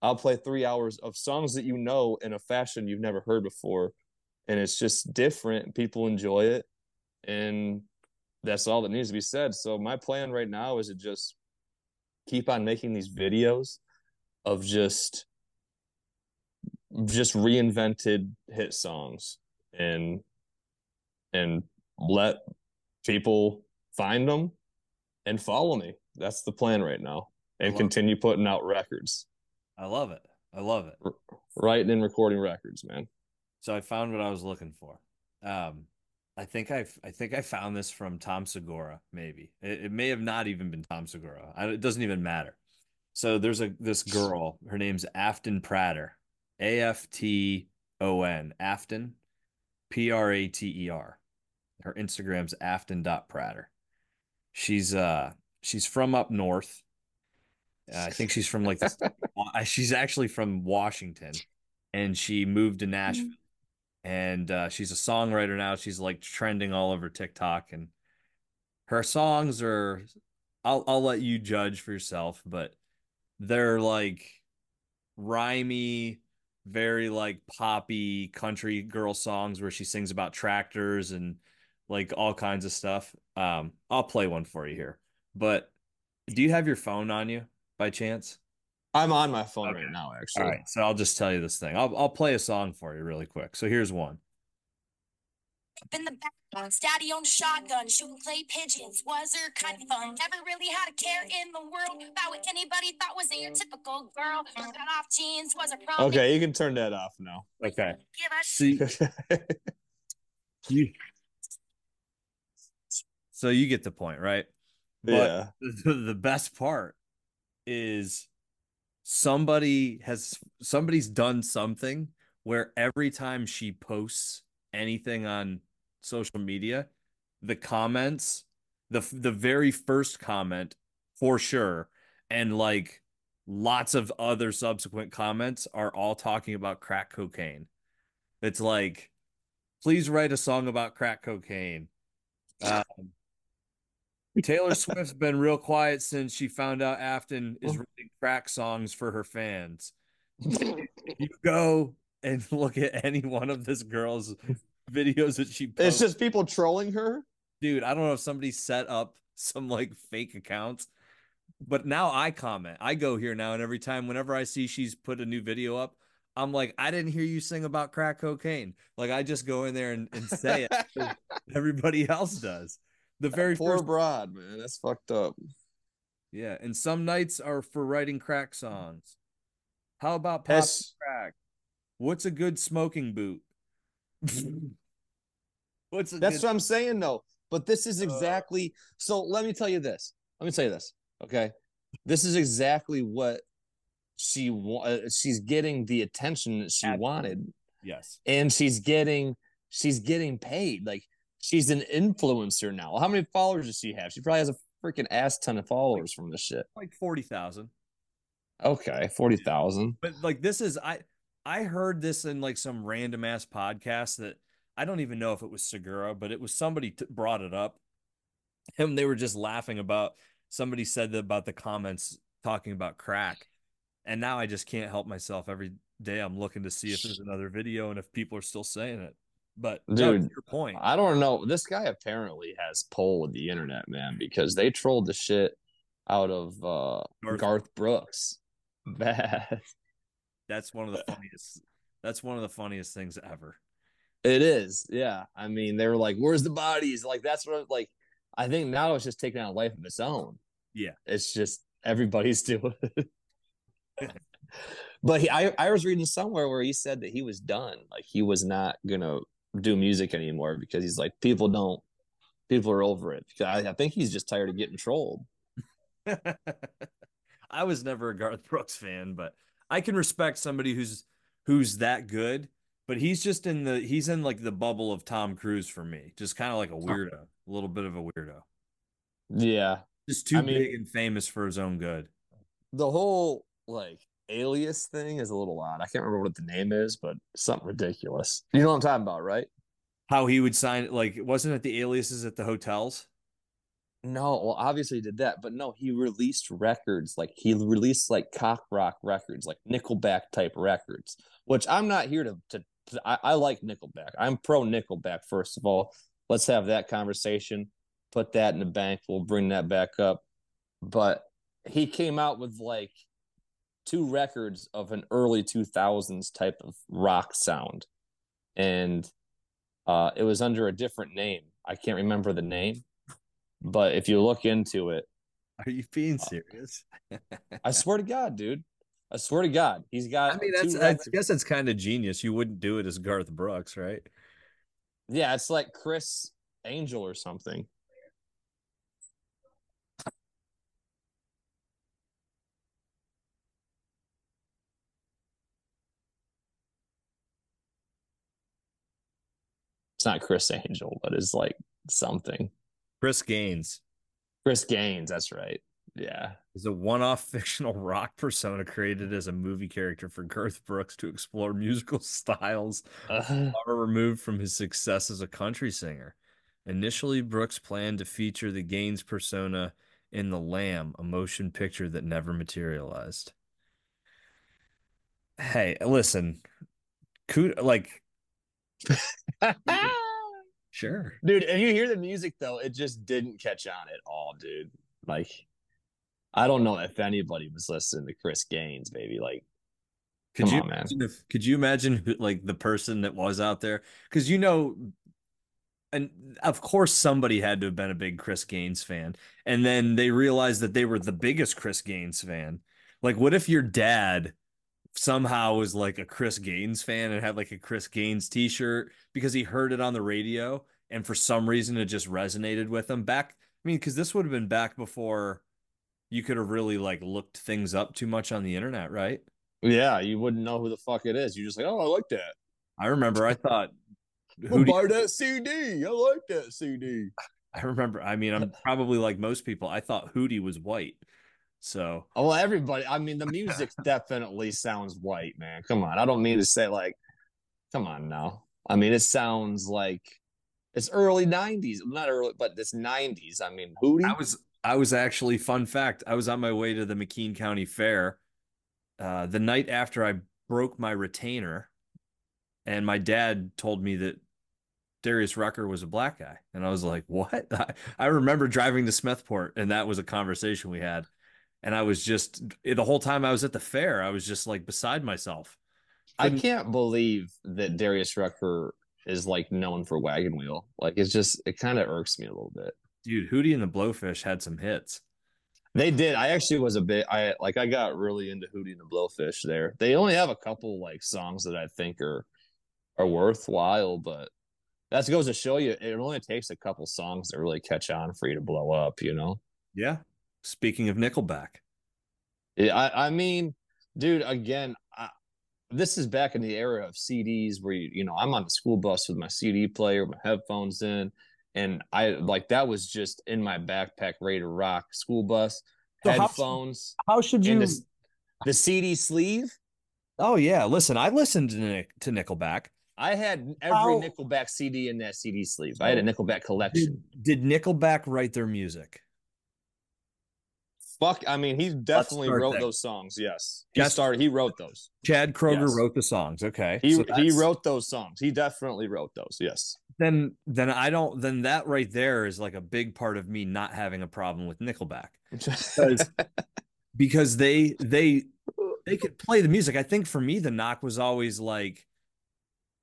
B: I'll play three hours of songs that you know in a fashion you've never heard before. And it's just different. People enjoy it. And that's all that needs to be said. So my plan right now is to just keep on making these videos of just just reinvented hit songs and and let people find them and follow me. That's the plan right now. And continue putting out records.
A: I love it. I love it.
B: Writing and recording records, man.
A: So I found what I was looking for. Um, I think I I think I found this from Tom Segura. Maybe it, it may have not even been Tom Segura. I, it doesn't even matter. So there's a this girl. Her name's Afton Prater. A F T O N. Afton. P R A T E R. Her Instagram's afton.prater. She's uh she's from up north. Uh, I think she's from like the, uh, she's actually from Washington and she moved to Nashville and uh, she's a songwriter now. She's like trending all over TikTok, and her songs are. I'll I'll let you judge for yourself, but they're like rhymey, very like poppy country girl songs where she sings about tractors and like all kinds of stuff. Um, I'll play one for you here. But do you have your phone on you by chance?
B: I'm on my phone
A: Okay.
B: right now, actually.
A: All right, so I'll just tell you this thing. I'll I'll play a song for you really quick. So here's one.
D: up in the background. Daddy owned a shotgun, shooting clay pigeons. Was her kind of fun. Never really had a care in the world about what anybody thought was your typical girl. Cut off jeans was a problem.
B: Okay, you can turn that off now.
A: Okay.
D: Give a
A: See you. So you get the point, right? But
B: yeah.
A: the, the best part is somebody has somebody's done something where every time she posts anything on social media, the comments, the the very first comment for sure, and like lots of other subsequent comments are all talking about crack cocaine. It's like, please write a song about crack cocaine. Um, Taylor Swift's been real quiet since she found out Afton is oh. writing crack songs for her fans. You go and look at any one of this girl's videos that she posts.
B: It's just people trolling her.
A: dude, I don't know if somebody set up some like fake accounts, but now I comment. I go here now, and every time, whenever I see she's put a new video up, I'm like, I didn't hear you sing about crack cocaine. Like I just go in there and, and say it. Everybody else does. The very
B: Poor
A: first
B: broad, man. That's fucked up.
A: Yeah, and some nights are for writing crack songs. How about pop
B: That's-
A: crack? What's a good smoking boot? What's
B: That's
A: good
B: what I'm saying, though. But this is exactly so. Let me tell you this. Let me tell you this. Okay, this is exactly what she wa- uh, She's getting the attention that she
A: Absolutely.
B: wanted,
A: yes.
B: and she's getting she's getting paid. Like she's an influencer now. How many followers does she have? She probably has a freaking ass ton of followers from this shit.
A: Like forty thousand.
B: Okay, forty thousand.
A: But like this is I I heard this in like some random ass podcast that I don't even know if it was Segura, but it was somebody t- brought it up, and they were just laughing about somebody said that about the comments talking about crack, and now I just can't help myself. Every day I'm looking to see if there's another video and if people are still saying it. But
B: Dude,
A: your point.
B: I don't know. This guy apparently has pull with the internet, man, because they trolled the shit out of uh,
A: Garth.
B: Garth Brooks. Bad.
A: That's one of the funniest. That's one of the funniest things ever.
B: It is, yeah. I mean, they were like, "Where's the bodies?" Like that's what like. I think now it's just taking on a life of its own.
A: Yeah.
B: it's just everybody's doing it. but he, I, I was reading somewhere where he said that he was done. Like he was not gonna do music anymore because he's like, people don't, people are over it. Because I, I think he's just tired of getting trolled.
A: I was never a Garth Brooks fan, but I can respect somebody who's who's that good. But he's just in the he's in like the bubble of Tom Cruise for me, just kind of like a weirdo, a little bit of a weirdo,
B: Yeah,
A: just too
B: I mean-
A: big and famous for his own good.
B: the whole like alias thing is a little odd. I can't remember what the name is, but something ridiculous. You know what I'm talking about, right?
A: How he would sign like wasn't it the aliases at the hotels?
B: No, well, obviously he did that, but no, he released records like he released like cock rock records, like Nickelback type records. Which I'm not here to to. to- I, I like Nickelback. I'm pro Nickelback. First of all, let's have that conversation. Put that in the bank. We'll bring that back up. But he came out with like two records of an early 2000s type of rock sound, and uh, it was under a different name. I can't remember the name but if you look into it,
A: Are you being serious?
B: I swear to God, dude, I swear to God, he's got.
A: I mean,
B: two
A: that's I guess it's kind of genius. You wouldn't do it as Garth Brooks, right?
B: yeah, it's like Criss Angel or something. It's not Criss Angel, but it's like something.
A: Chris Gaines
B: Chris Gaines, that's right. Yeah.
A: is a one-off fictional rock persona created as a movie character for Garth Brooks to explore musical styles
B: Uh,
A: far removed from his success as a country singer. Initially, Brooks planned to feature the Gaines persona in The Lamb, a motion picture that never materialized. Hey, listen, like, sure.
B: dude and you hear the music though it just didn't catch on at all dude like i don't know if anybody was listening to chris gaines baby like
A: Could you
B: on, man.
A: imagine if could you imagine who, like the person that was out there? Because you know, and of course somebody had to have been a big Chris Gaines fan, and then they realized that they were the biggest Chris Gaines fan. Like, what if your dad somehow was like a Chris Gaines fan and had like a Chris Gaines T-shirt because he heard it on the radio, and for some reason it just resonated with him back? I mean, because this would have been back before you could have really like looked things up too much on the internet, right?
B: yeah you wouldn't know who the fuck it is you're just like oh i like that
A: I remember I thought Hootie,
B: buy that cd i like that cd
A: I remember I mean I'm probably like most people I thought Hootie was white. So
B: oh well everybody i mean the music definitely sounds white man come on i don't mean to say like come on now i mean it sounds like it's early 90s not early but it's 90s i mean hootie
A: I was I was actually fun fact, I was on my way to the McKean County Fair uh the night after I broke my retainer and my dad told me that Darius Rucker was a black guy. And I was like, what? I, I remember driving to Smethport and that was a conversation we had. And I was just eh, the whole time I was at the fair, I was just like beside myself.
B: I can't believe that Darius Rucker is like known for Wagon Wheel. Like it's just it kind of irks me a little bit.
A: Dude, Hootie and the Blowfish had some hits.
B: They did. I actually was a bit. I like. I got really into Hootie and the Blowfish. There, they only have a couple like songs that I think are are worthwhile, but that goes to show you it only takes a couple songs to really catch on for you to blow up. You know.
A: Yeah. Speaking of Nickelback,
B: Yeah, I, I mean, dude, again, I, this is back in the era of CDs where you, you know I'm on the school bus with my CD player, my headphones in, and I like that was just in my backpack, ready to rock. School bus,
A: So how-
B: headphones,
A: How should you?
B: and the, the CD sleeve.
A: oh yeah, listen, I listened to Nick, to Nickelback.
B: I had every
A: How-
B: Nickelback CD in that CD sleeve. I had a oh, Nickelback collection.
A: Did, did Nickelback write their music?
B: Fuck, I mean, he definitely wrote
A: there.
B: those songs. Yes, he
A: That's-
B: started. He wrote those.
A: Chad Kroeger
B: Yes.
A: wrote the songs. Okay,
B: He
A: so
B: he wrote those songs. He definitely wrote those. Yes.
A: Then then I don't. Then that right there is like a big part of me not having a problem with Nickelback because because they they they could play the music. I think for me the knock was always like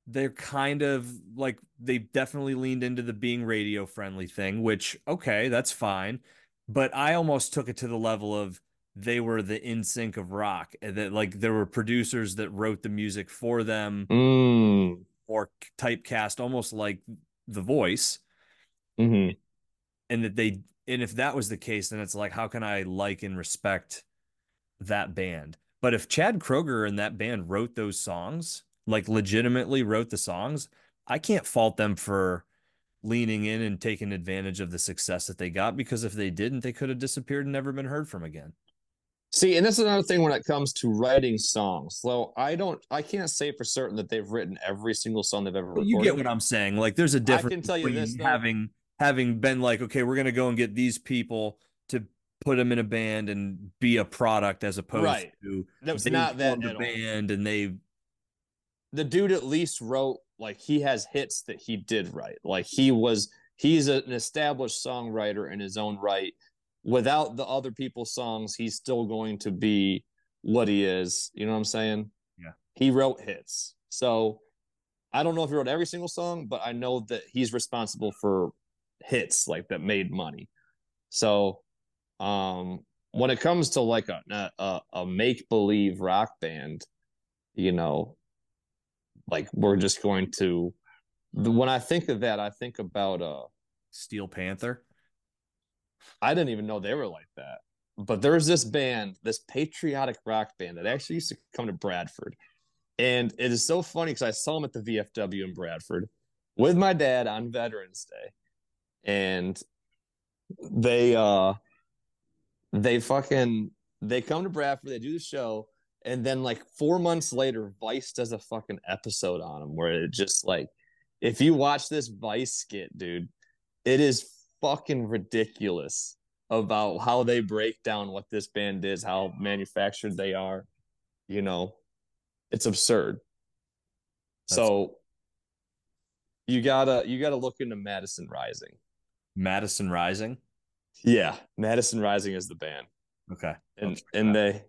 A: they're kind of like they definitely leaned into the being radio friendly thing, which okay, that's fine. But I almost took it to the level of they were the NSYNC of rock, that like there were producers that wrote the music for them
B: mm.
A: or typecast almost like The Voice,
B: hmm
A: and that they and if that was the case, then it's like how can I like and respect that band? But if Chad Kroeger and that band wrote those songs, like legitimately wrote the songs, I can't fault them for leaning in and taking advantage of the success that they got because if they didn't, they could have disappeared and never been heard from again.
B: See, and this is another thing when it comes to writing songs. So I don't, I can't say for certain that they've written every single song they've ever
A: But
B: recorded.
A: you get what I'm saying. Like there's a difference I
B: can tell you this, though.
A: having having been like, okay, we're gonna go and get these people to put them in a band and be a product as opposed
B: Right.
A: to
B: That's
A: they
B: not that
A: formed a
B: all.
A: band and they
B: the dude at least wrote like he has hits that he did write. Like he was he's an established songwriter in his own right. Without the other people's songs, he's still going to be what he is. You know what I'm saying?
A: Yeah.
B: He wrote hits. So I don't know if he wrote every single song, but I know that he's responsible for hits like that made money. So um when it comes to like a a, a make believe rock band, you know, like we're just going to when I think of that, I think about uh
A: Steel Panther.
B: I didn't even know they were like that. But there's this band, this patriotic rock band that actually used to come to Bradford. And it is so funny because I saw them at the VFW in Bradford with my dad on Veterans Day. And they uh they fucking they come to Bradford, they do the show, and then like four months later, Vice does a fucking episode on them where it just like if you watch this Vice skit, dude, it is fucking ridiculous about how they break down what this band is, how manufactured they are. You know, it's absurd. so you gotta you gotta look into Madison Rising.
A: Madison Rising.
B: Yeah, Madison Rising is the band,
A: Okay.
B: and and they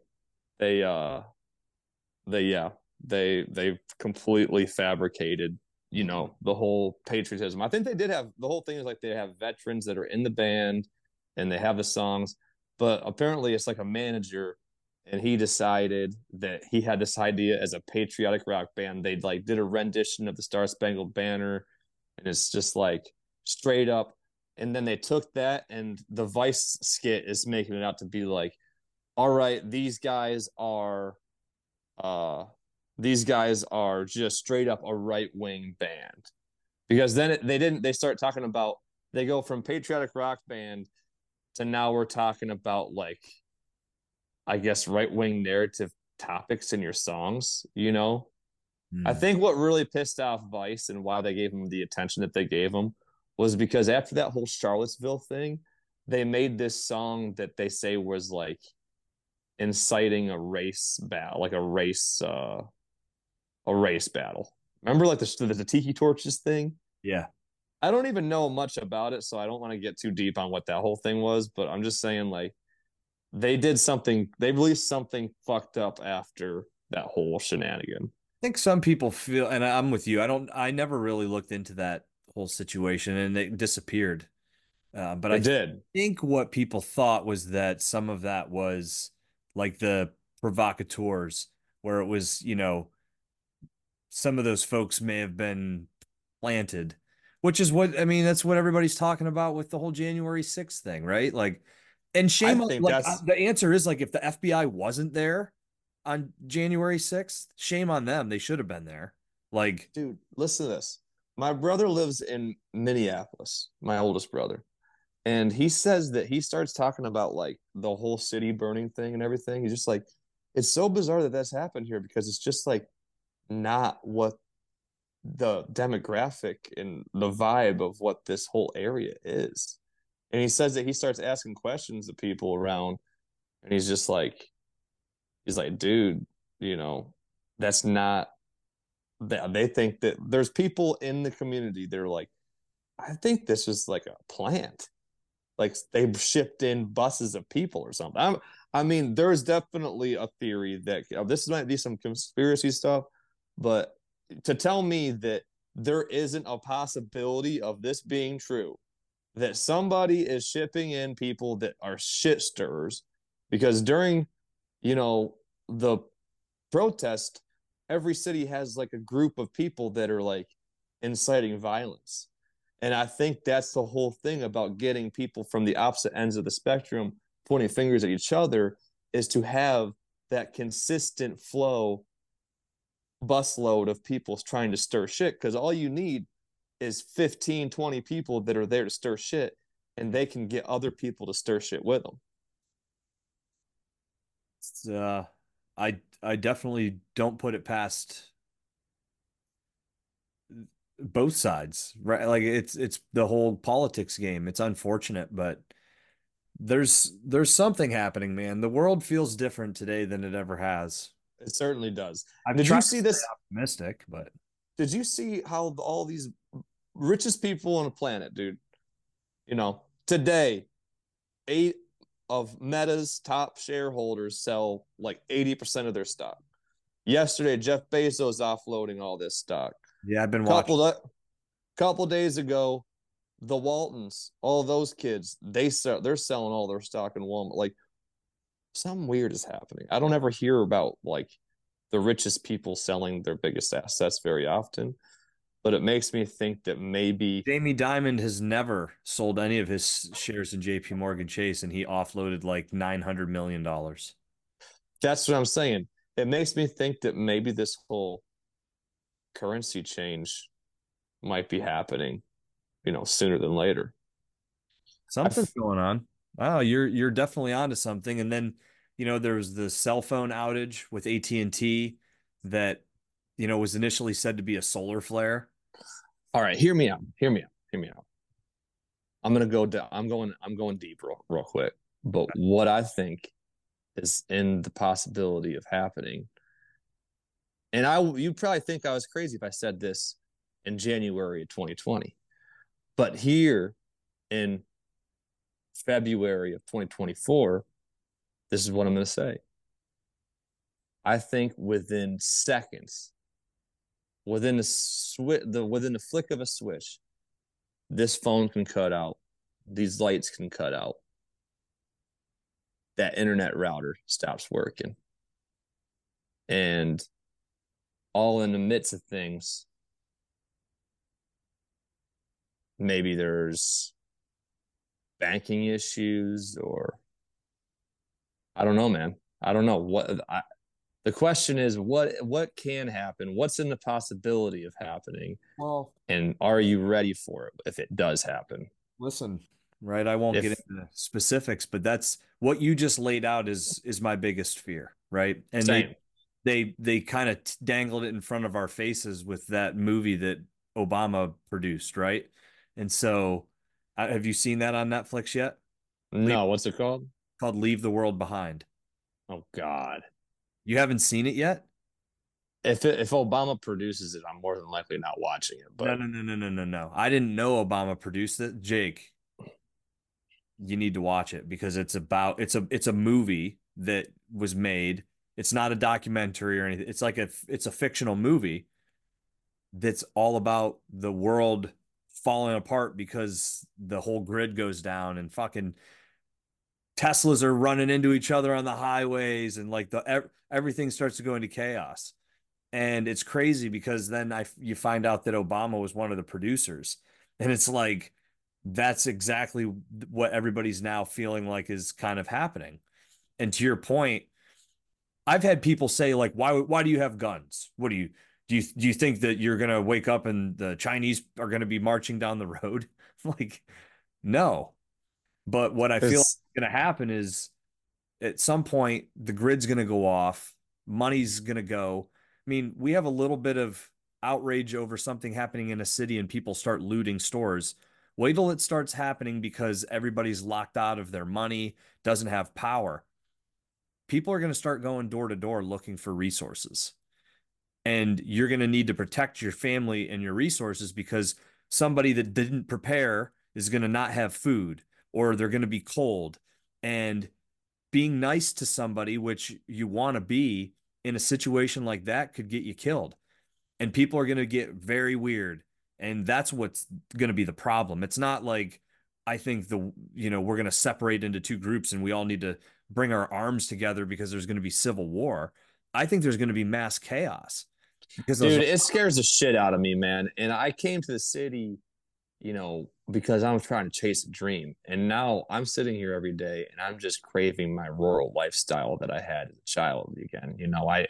B: they uh they yeah they they've completely fabricated you know the whole patriotism. I think they did have the whole thing is like they have veterans that are in the band and they have the songs, but apparently it's like a manager and he decided that he had this idea as a patriotic rock band. They like did a rendition of the Star Spangled Banner and it's just like straight up and then they took that and the Vice skit is making it out to be like all right, these guys are uh these guys are just straight up a right wing band because then it, they didn't they start talking about they go from patriotic rock band to now we're talking about like i guess right wing narrative topics in your songs you know
A: Hmm.
B: i think what really pissed off vice and why they gave him the attention that they gave him was because after that whole charlottesville thing they made this song that they say was like inciting a race battle like a race uh a race battle. Remember, like the the, the tiki torches thing.
A: Yeah.
B: I don't even know much about it, so I don't want to get too deep on what that whole thing was. But I'm just saying, like, they did something. They released something fucked up after that whole shenanigan.
A: I think some people feel, and I'm with you. I don't. I never really looked into that whole situation, and it disappeared. Uh, but
B: I
A: I
B: did.
A: think what people thought was that some of that was like the provocateurs, where it was, you know, some of those folks may have been planted, which is what I mean. That's what everybody's talking about with the whole January 6th thing, right? Like, and shame on like uh, the answer is like if the FBI wasn't there, on January 6th. Shame on them. They should have been there. Like,
B: dude, listen to this. My brother lives in Minneapolis, my oldest brother. And he says that he starts talking about like the whole city burning thing and everything. He's just like, it's so bizarre that that's happened here because it's just like not what the demographic and the vibe of what this whole area is. And he says that he starts asking questions to people around, and he's just like, he's like, dude, you know, that's not. that They think that there's people in the community they're like, I think this is like a plant, like they shipped in buses of people or something. I'm, I mean, there's definitely a theory that oh, this might be some conspiracy stuff, but to tell me that there isn't a possibility of this being true that somebody is shipping in people that are shit stirrers because during you know the protest every city has like a group of people that are like inciting violence and i think that's the whole thing about getting people from the opposite ends of the spectrum pointing fingers at each other is to have that consistent flow busload of people trying to stir shit. Because all you need is 15 20 people that are there to stir shit and they can get other people to stir shit with them.
A: Uh i i definitely don't put it past both sides right like it's it's the whole politics game it's unfortunate but there's there's something happening man the world feels different today than it ever has
B: it certainly does.
A: I'm
B: did you see this?
A: Optimistic, but
B: did you see how all these richest people on the planet, dude? You know, today, eight of Meta's top shareholders sell like 80% of their stock. Yesterday, Jeff Bezos offloading all this stock.
A: Yeah, I've been
B: couple
A: watching.
B: Couple days ago, the Waltons, all those kids, they sell, they're selling all their stock in Walmart. Like something weird is happening. I don't ever hear about like the richest people selling their biggest assets very often, but it makes me think that maybe
A: Jamie Dimon has never sold any of his shares in JP Morgan Chase and he offloaded like 900 million dollars.
B: That's what I'm saying. It makes me think that maybe this whole currency change might be happening, you know, sooner than later.
A: Something's going on. Wow, you're you're definitely onto something. And then, you know, there was the cell phone outage with AT&T that, you know, was initially said to be a solar flare.
B: All right, hear me out. Hear me out. Hear me out. I'm gonna go down. I'm going. I'm going deep real, real quick. But what I think is in the possibility of happening, and I, you probably think I was crazy if I said this in January of 2020, but here in February of 2024, this is what I'm going to say. I think within seconds, within the switch, the within the flick of a switch, this phone can cut out, these lights can cut out, that internet router stops working, and all in the midst of things, maybe there's banking issues or I don't know, man. I don't know what I, the question is what what can happen? What's in the possibility of happening?
A: Well,
B: and are you ready for it if it does happen?
A: Listen, right? I won't if, get into specifics, but that's what you just laid out is is my biggest fear, right? And same. They they kind of dangled it in front of our faces with that movie that Obama produced, right? And so uh, have you seen that on Netflix yet?
B: No, Leave, what's it called?
A: Called Leave the World Behind.
B: Oh God.
A: You haven't seen it yet?
B: If it, if Obama produces it, I'm more than likely not watching it. But
A: no, no, no, no, no, no, no. I didn't know Obama produced it. Jake, you need to watch it because it's about it's a it's a movie that was made. It's not a documentary or anything. It's like a it's a fictional movie that's all about the world falling apart because the whole grid goes down and fucking Teslas are running into each other on the highways and like the everything starts to go into chaos. And it's crazy because then I you find out that Obama was one of the producers and it's like that's exactly what everybody's now feeling like is kind of happening. And to your point, I've had people say like, why why do you have guns? What do you do you do you think that you're gonna wake up and the Chinese are gonna be marching down the road? like, no. But what I feel like is gonna happen is at some point the grid's gonna go off, money's gonna go. I mean, we have a little bit of outrage over something happening in a city and people start looting stores. Wait till it starts happening because everybody's locked out of their money, doesn't have power. People are going to start going door to door looking for resources. And you're going to need to protect your family and your resources because somebody that didn't prepare is going to not have food or they're going to be cold. And being nice to somebody, which you want to be in a situation like that, could get you killed. And people are going to get very weird. And that's what's going to be the problem. It's not like I think the, you know, we're going to separate into two groups and we all need to bring our arms together because there's going to be civil war. I think there's going to be mass chaos because
B: dude it scares the shit out of me man. And i came to the city you know because i'm trying to chase a dream. And now i'm sitting here every day and i'm just craving my rural lifestyle that i had as a child again. You know i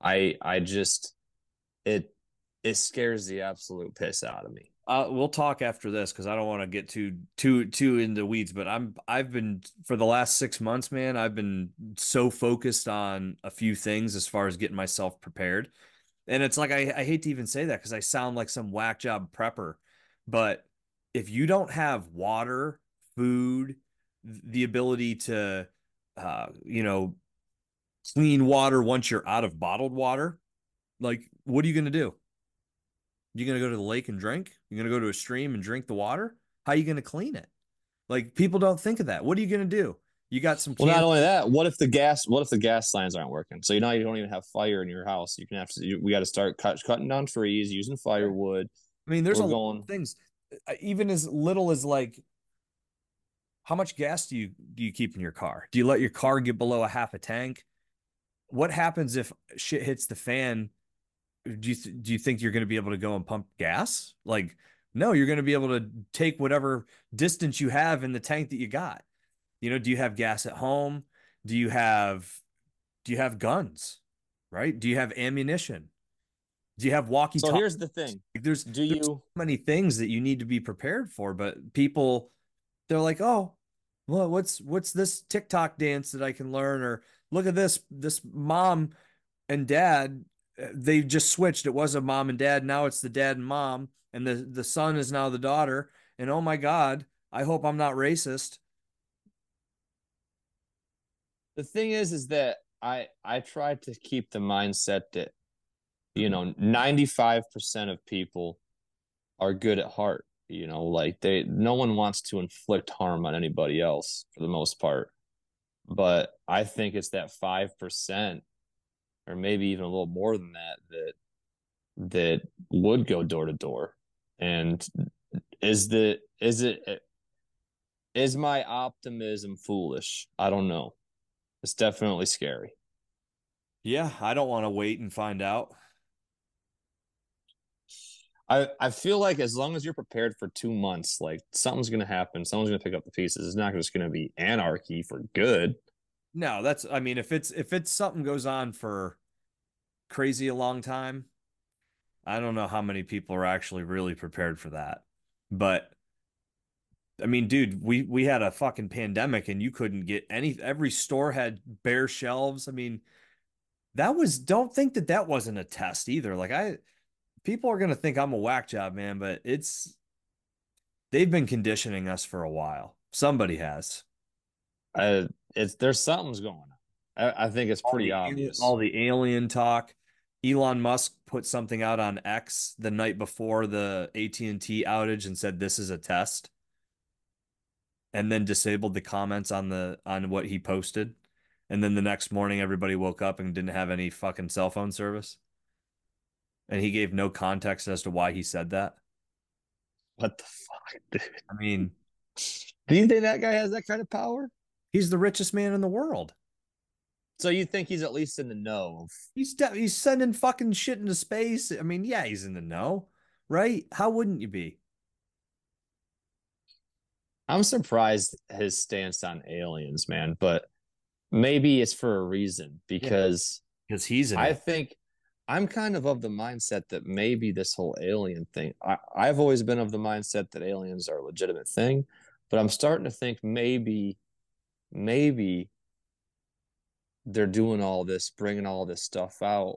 B: i i just it it scares the absolute piss out of me
A: uh, we'll talk after this because I don't want to get too too too in the weeds. But I'm I've been for the last six months, man. I've been so focused on a few things as far as getting myself prepared, and it's like I, I hate to even say that because I sound like some whack job prepper, but if you don't have water, food, the ability to, uh, you know, clean water once you're out of bottled water, like what are you gonna do? You gonna go to the lake and drink? You're gonna go to a stream and drink the water? How are you gonna clean it? Like people don't think of that. What are you gonna do? You got some.
B: well not only that what if the gas what if the gas lines aren't working so you know you don't even have fire in your house you can have to you, we got to start cut, cutting down trees using firewood
A: I mean, there's a
B: we're
A: lot of things, uh, even as little as like, how much gas do you do you keep in your car? Do you let your car get below a half a tank? What happens if shit hits the fan? Do you th- do you think you're going to be able to go and pump gas? Like, no, you're going to be able to take whatever distance you have in the tank that you got. You know, do you have gas at home? Do you have do you have guns? Right? Do you have ammunition? Do you have walkie
B: so here's the thing
A: There's
B: do
A: there's
B: you
A: many things that you need to be prepared for, but people they're like, "Oh, well, what's what's this TikTok dance that I can learn or look at this this mom and dad they just switched. It was a mom and dad, now it's the dad and mom and the the son is now the daughter and oh my god, I hope I'm not racist.
B: the thing is is that i i try to keep the mindset that you know 95% of people are good at heart you know like they no one wants to inflict harm on anybody else for the most part but i think it's that 5% or maybe even a little more than that that that would go door to door and is the is it eh, is my optimism foolish i don't know it's definitely scary.
A: Yeah, I don't want to wait and find out.
B: I, I feel like as long as you're prepared for two months, like something's gonna happen, someone's gonna pick up the pieces. It's not just gonna be anarchy for good.
A: No, that's I mean, if it's if it's something goes on for crazy a long time, I don't know how many people are actually really prepared for that. But I mean, dude, we we had a fucking pandemic and you couldn't get any every store had bare shelves. I mean, that was don't think that that wasn't a test either. Like I people are going to think I'm a whack job, man, but it's they've been conditioning us for a while. Somebody has.
B: I, it's there's something's going on. I, I think it's pretty
A: all the,
B: obvious.
A: All the alien talk. Elon Musk put something out on X the night before the AT&T outage and said this is a test. And then disabled the comments on the on what he posted. And then the next morning everybody woke up and didn't have any fucking cell phone service. And he gave no context as to why he said that.
B: what the fuck, dude?
A: I mean,
B: Do you think that guy has that kind of power?
A: He's the richest man in the world.
B: So you think he's at least in the know?
A: He's de- he's sending fucking shit into space. I mean, yeah, he's in the know, right? How wouldn't you be?
B: I'm surprised his stance on aliens, man. But maybe it's for a reason because
A: because he's in
B: I
A: it.
B: think I'm kind of of the mindset that maybe this whole alien thing. I, I've always been of the mindset that aliens are a legitimate thing, but I'm starting to think maybe, maybe they're doing all this, bringing all this stuff out,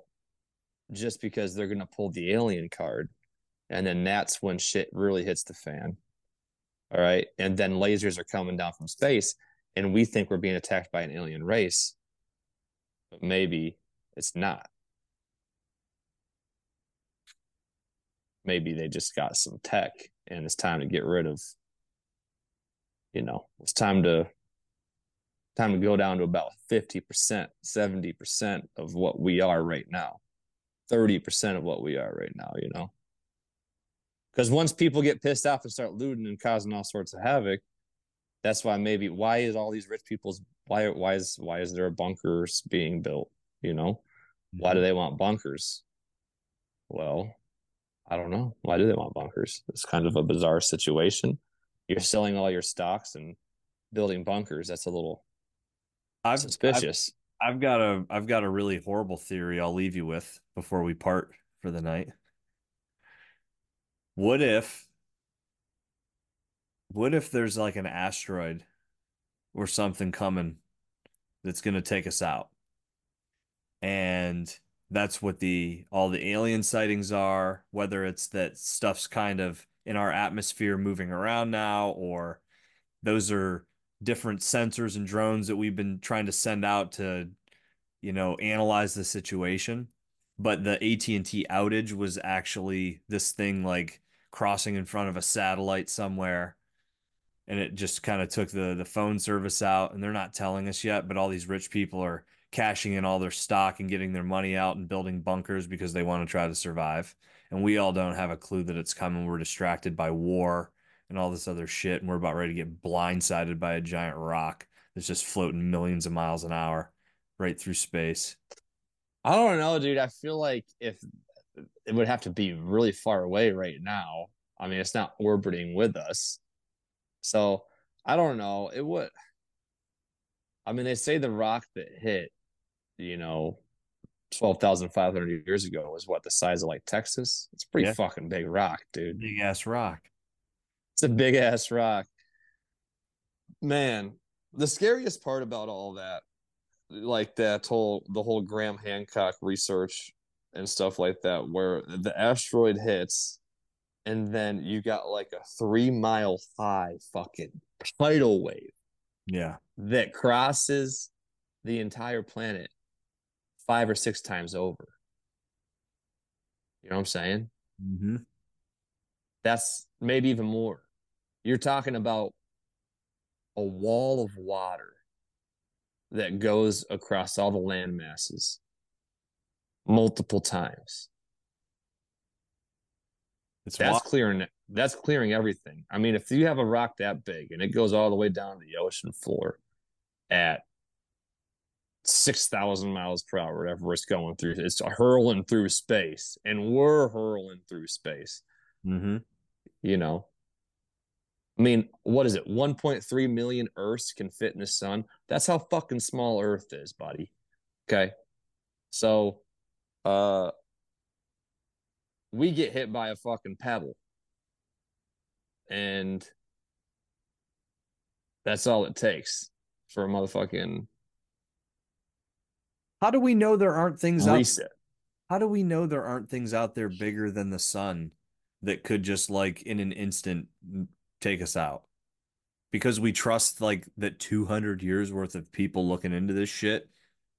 B: just because they're gonna pull the alien card, and then that's when shit really hits the fan. All right, and then lasers are coming down from space, and we think we're being attacked by an alien race, but maybe it's not. maybe they just got some tech and it's time to get rid of you know it's time to time to go down to about 50% 70% of what we are right now 30% of what we are right now you know because once people get pissed off and start looting and causing all sorts of havoc that's why maybe why is all these rich people's why why is why is there bunkers being built you know why do mm-hmm. they want bunkers well I don't know. Why do they want bunkers? It's kind of a bizarre situation. You're selling all your stocks and building bunkers. That's a little
A: I've,
B: suspicious.
A: I've, I've got a I've got a really horrible theory I'll leave you with before we part for the night. What if what if there's like an asteroid or something coming that's going to take us out? And that's what the all the alien sightings are whether it's that stuff's kind of in our atmosphere moving around now or those are different sensors and drones that we've been trying to send out to you know analyze the situation but the AT&T outage was actually this thing like crossing in front of a satellite somewhere and it just kind of took the the phone service out and they're not telling us yet but all these rich people are cashing in all their stock and getting their money out and building bunkers because they want to try to survive. And we all don't have a clue that it's coming. We're distracted by war and all this other shit. And we're about ready to get blindsided by a giant rock that's just floating millions of miles an hour right through space.
B: I don't know, dude. I feel like if it would have to be really far away right now. I mean, it's not orbiting with us. So I don't know. It would. I mean, they say the rock that hit you know, 12,500 years ago was what the size of like Texas. It's pretty
A: Yeah.
B: fucking big rock, dude.
A: Big ass rock.
B: It's a big ass rock. Man, the scariest part about all that, like that whole the whole Graham Hancock research and stuff like that, where the asteroid hits, and then you got like a three mile high fucking tidal wave
A: Yeah.
B: that crosses the entire planet five or six times over. You know what I'm saying?
A: Mm-hmm.
B: That's maybe even more. You're talking about a wall of water that goes across all the land masses multiple times.
A: It's
B: That's
A: wa-
B: clearing that's clearing everything. I mean, if you have a rock that big and it goes all the way down to the ocean floor at six thousand miles per hour, whatever it's going through, it's hurling through space, and we're hurling through space.
A: mm-hmm.
B: You know, I mean, what is it? One point three million Earths can fit in the sun. That's how fucking small Earth is, buddy. Okay, so, uh, we get hit by a fucking pebble, and that's all it takes for a motherfucking
A: How do we know there aren't things out. How do we know there aren't things out there bigger than the sun that could just like in an instant take us out? Because we trust like that 200 years worth of people looking into this shit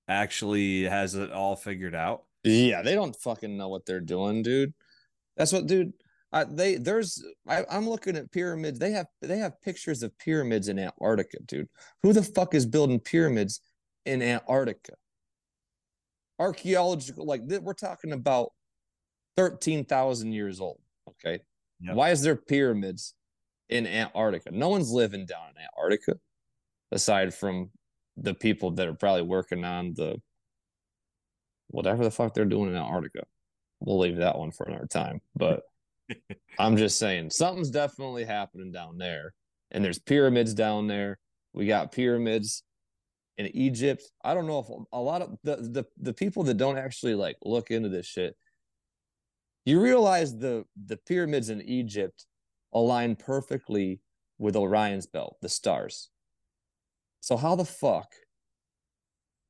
A: actually has it all figured out.
B: Yeah, they don't fucking know what they're doing, dude. That's what, dude. I, they there's I, I'm looking at pyramids. They have they have pictures of pyramids in Antarctica, dude. Who the fuck is building pyramids in Antarctica? Archaeological, like we're talking about thirteen thousand years old. Okay,
A: Yep.
B: why is there pyramids in Antarctica? No one's living down in Antarctica, aside from the people that are probably working on the whatever the fuck they're doing in Antarctica. We'll leave that one for another time. But I'm just saying something's definitely happening down there. And there's pyramids down there. We got pyramids in Egypt. I don't know if a lot of the the the people that don't actually like look into this shit. You realize the the pyramids in Egypt align perfectly with Orion's belt, the stars. So how the fuck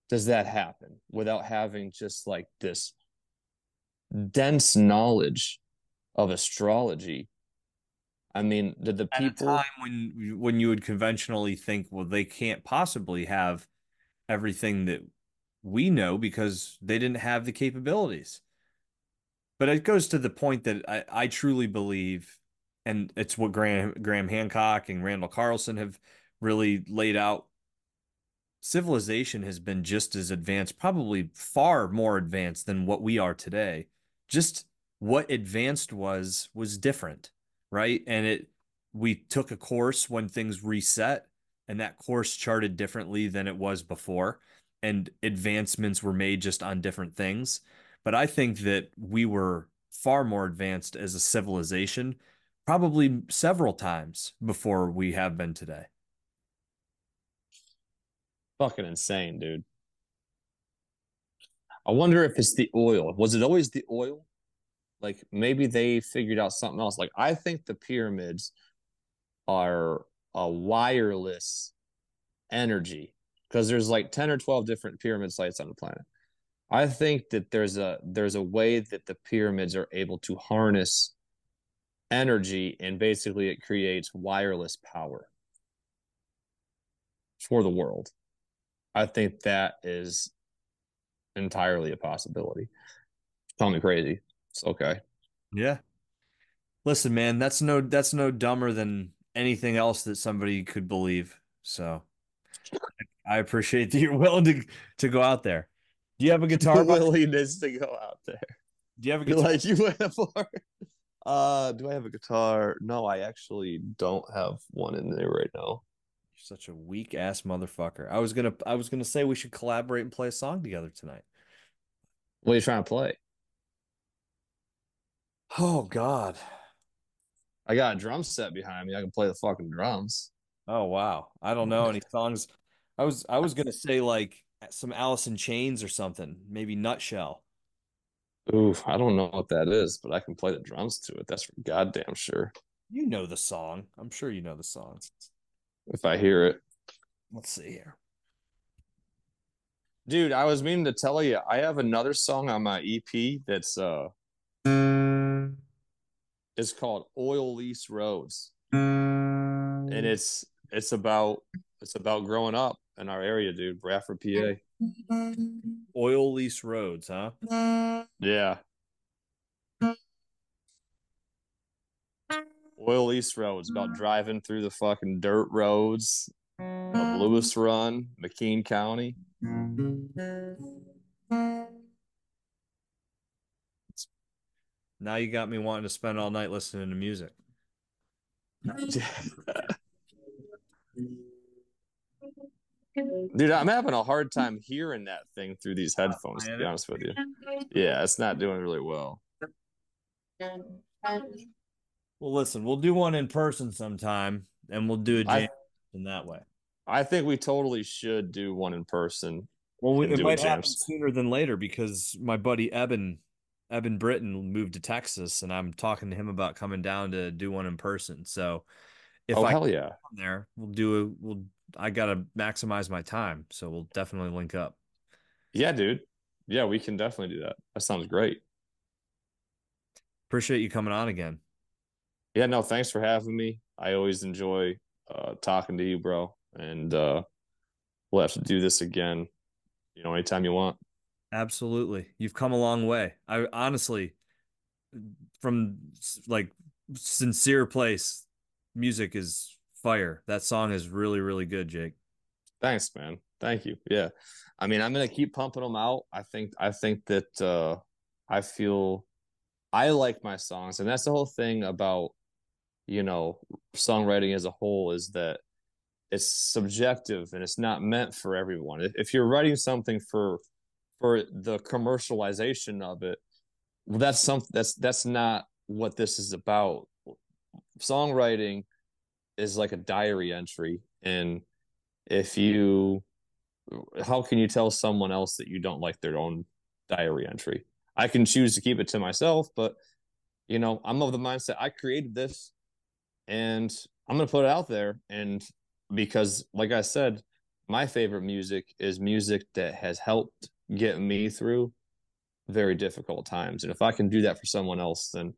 B: does that happen without having just like this dense knowledge of astrology? I mean, did the
A: At a
B: people
A: time when when you would conventionally think, well, they can't possibly have everything that we know because they didn't have the capabilities. But it goes to the point that I, I truly believe, and it's what Graham Graham Hancock and Randall Carlson have really laid out. Civilization has been just as advanced, probably far more advanced than what we are today. Just what advanced was was different, right? And it we took a course when things reset and that course charted differently than it was before and advancements were made just on different things but i think that we were far more advanced as a civilization probably several times before we have been today
B: fucking insane, dude. I wonder if it's the oil. Was it always the oil? Like maybe they figured out something else. Like I think the pyramids are a wireless energy because there's like 10 or 12 different pyramid sites on the planet. I think that there's a there's a way that the pyramids are able to harness energy and basically it creates wireless power for the world. I think that is entirely a possibility. Call me crazy. It's okay.
A: yeah listen man that's no that's no dumber than anything else that somebody could believe so i appreciate that you're willing to to go out there do you have a guitar
B: willingness to go out there.
A: do you have a
B: You're
A: guitar
B: like you went for. Uh, do I have a guitar? No, I actually don't have one in there right now.
A: You're such a weak ass motherfucker. I was gonna I was gonna say we should collaborate and play a song together tonight.
B: What are you trying to play?
A: Oh God.
B: I got a drum set behind me. I can play the fucking drums.
A: Oh wow. I don't know any songs. I was I was gonna say like some Alice in Chains or something. Maybe Nutshell.
B: Ooh, I don't know what that is, but I can play the drums to it. That's for goddamn sure.
A: You know the song. I'm sure you know the song.
B: If I hear it.
A: Let's see here.
B: Dude, I was meaning to tell you, I have another song on my EP that's uh it's called Oil Lease Roads. And it's it's about it's about growing up in our area, dude, Bradford, PA.
A: Oil lease roads, huh?
B: Yeah. Oil Lease Roads about driving through the fucking dirt roads of Lewis Run, McKean County.
A: Now you got me wanting to spend all night listening to music.
B: Dude, I'm having a hard time hearing that thing through these headphones, to be honest with you. Yeah, it's not doing really well.
A: Well, listen, we'll do one in person sometime, and we'll do a
B: I-
A: jam in that way.
B: I think we totally should do one in person.
A: Well, we, it might happen
B: s-
A: sooner than later because my buddy Eben, Eben Britton moved to Texas, and I'm talking to him about coming down to do one in person. So if
B: oh,
A: I
B: hell yeah.
A: come there, we'll do a we'll. I gotta maximize my time, so we'll definitely link up.
B: Yeah, dude. Yeah, we can definitely do that. That sounds great.
A: Appreciate you coming on again.
B: Yeah, no, thanks for having me. I always enjoy uh talking to you, bro. And uh we'll have to do this again, you know, anytime you want.
A: Absolutely, you've come a long way. I honestly, from like sincere place, music is fire. That song is really really good, Jake.
B: Thanks, man. Thank you. Yeah. I mean, I'm gonna keep pumping them out. I think I think that uh I feel I like my songs, and that's the whole thing about you know songwriting as a whole is that it's subjective and it's not meant for everyone. If, you're writing something for for the commercialization of it, well, that's something that's that's not what this is about. Songwriting is like a diary entry, and if you how can you tell someone else that you don't like their own diary entry? I can choose to keep it to myself, but you know, I'm of the mindset I created this and I'm going to put it out there. And because, like I said, my favorite music is music that has helped get me through very difficult times. And if I can do that for someone else, then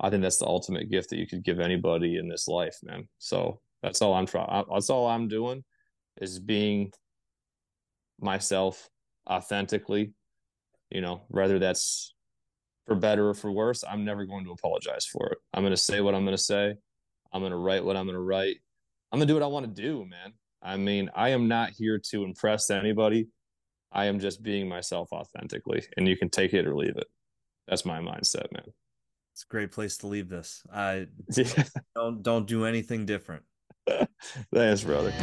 B: I think that's the ultimate gift that you could give anybody in this life, man. So that's all I'm trying. That's all I'm doing is being myself authentically, you know, whether that's for better or for worse, I'm never going to apologize for it. I'm going to say what I'm going to say. I'm going to write what I'm going to write. I'm going to do what I want to do, man. I mean, I am not here to impress anybody. I am just being myself authentically, and you can take it or leave it. That's my mindset, man.
A: It's a great place to leave this. I don't don't do anything different.
B: Thanks, brother.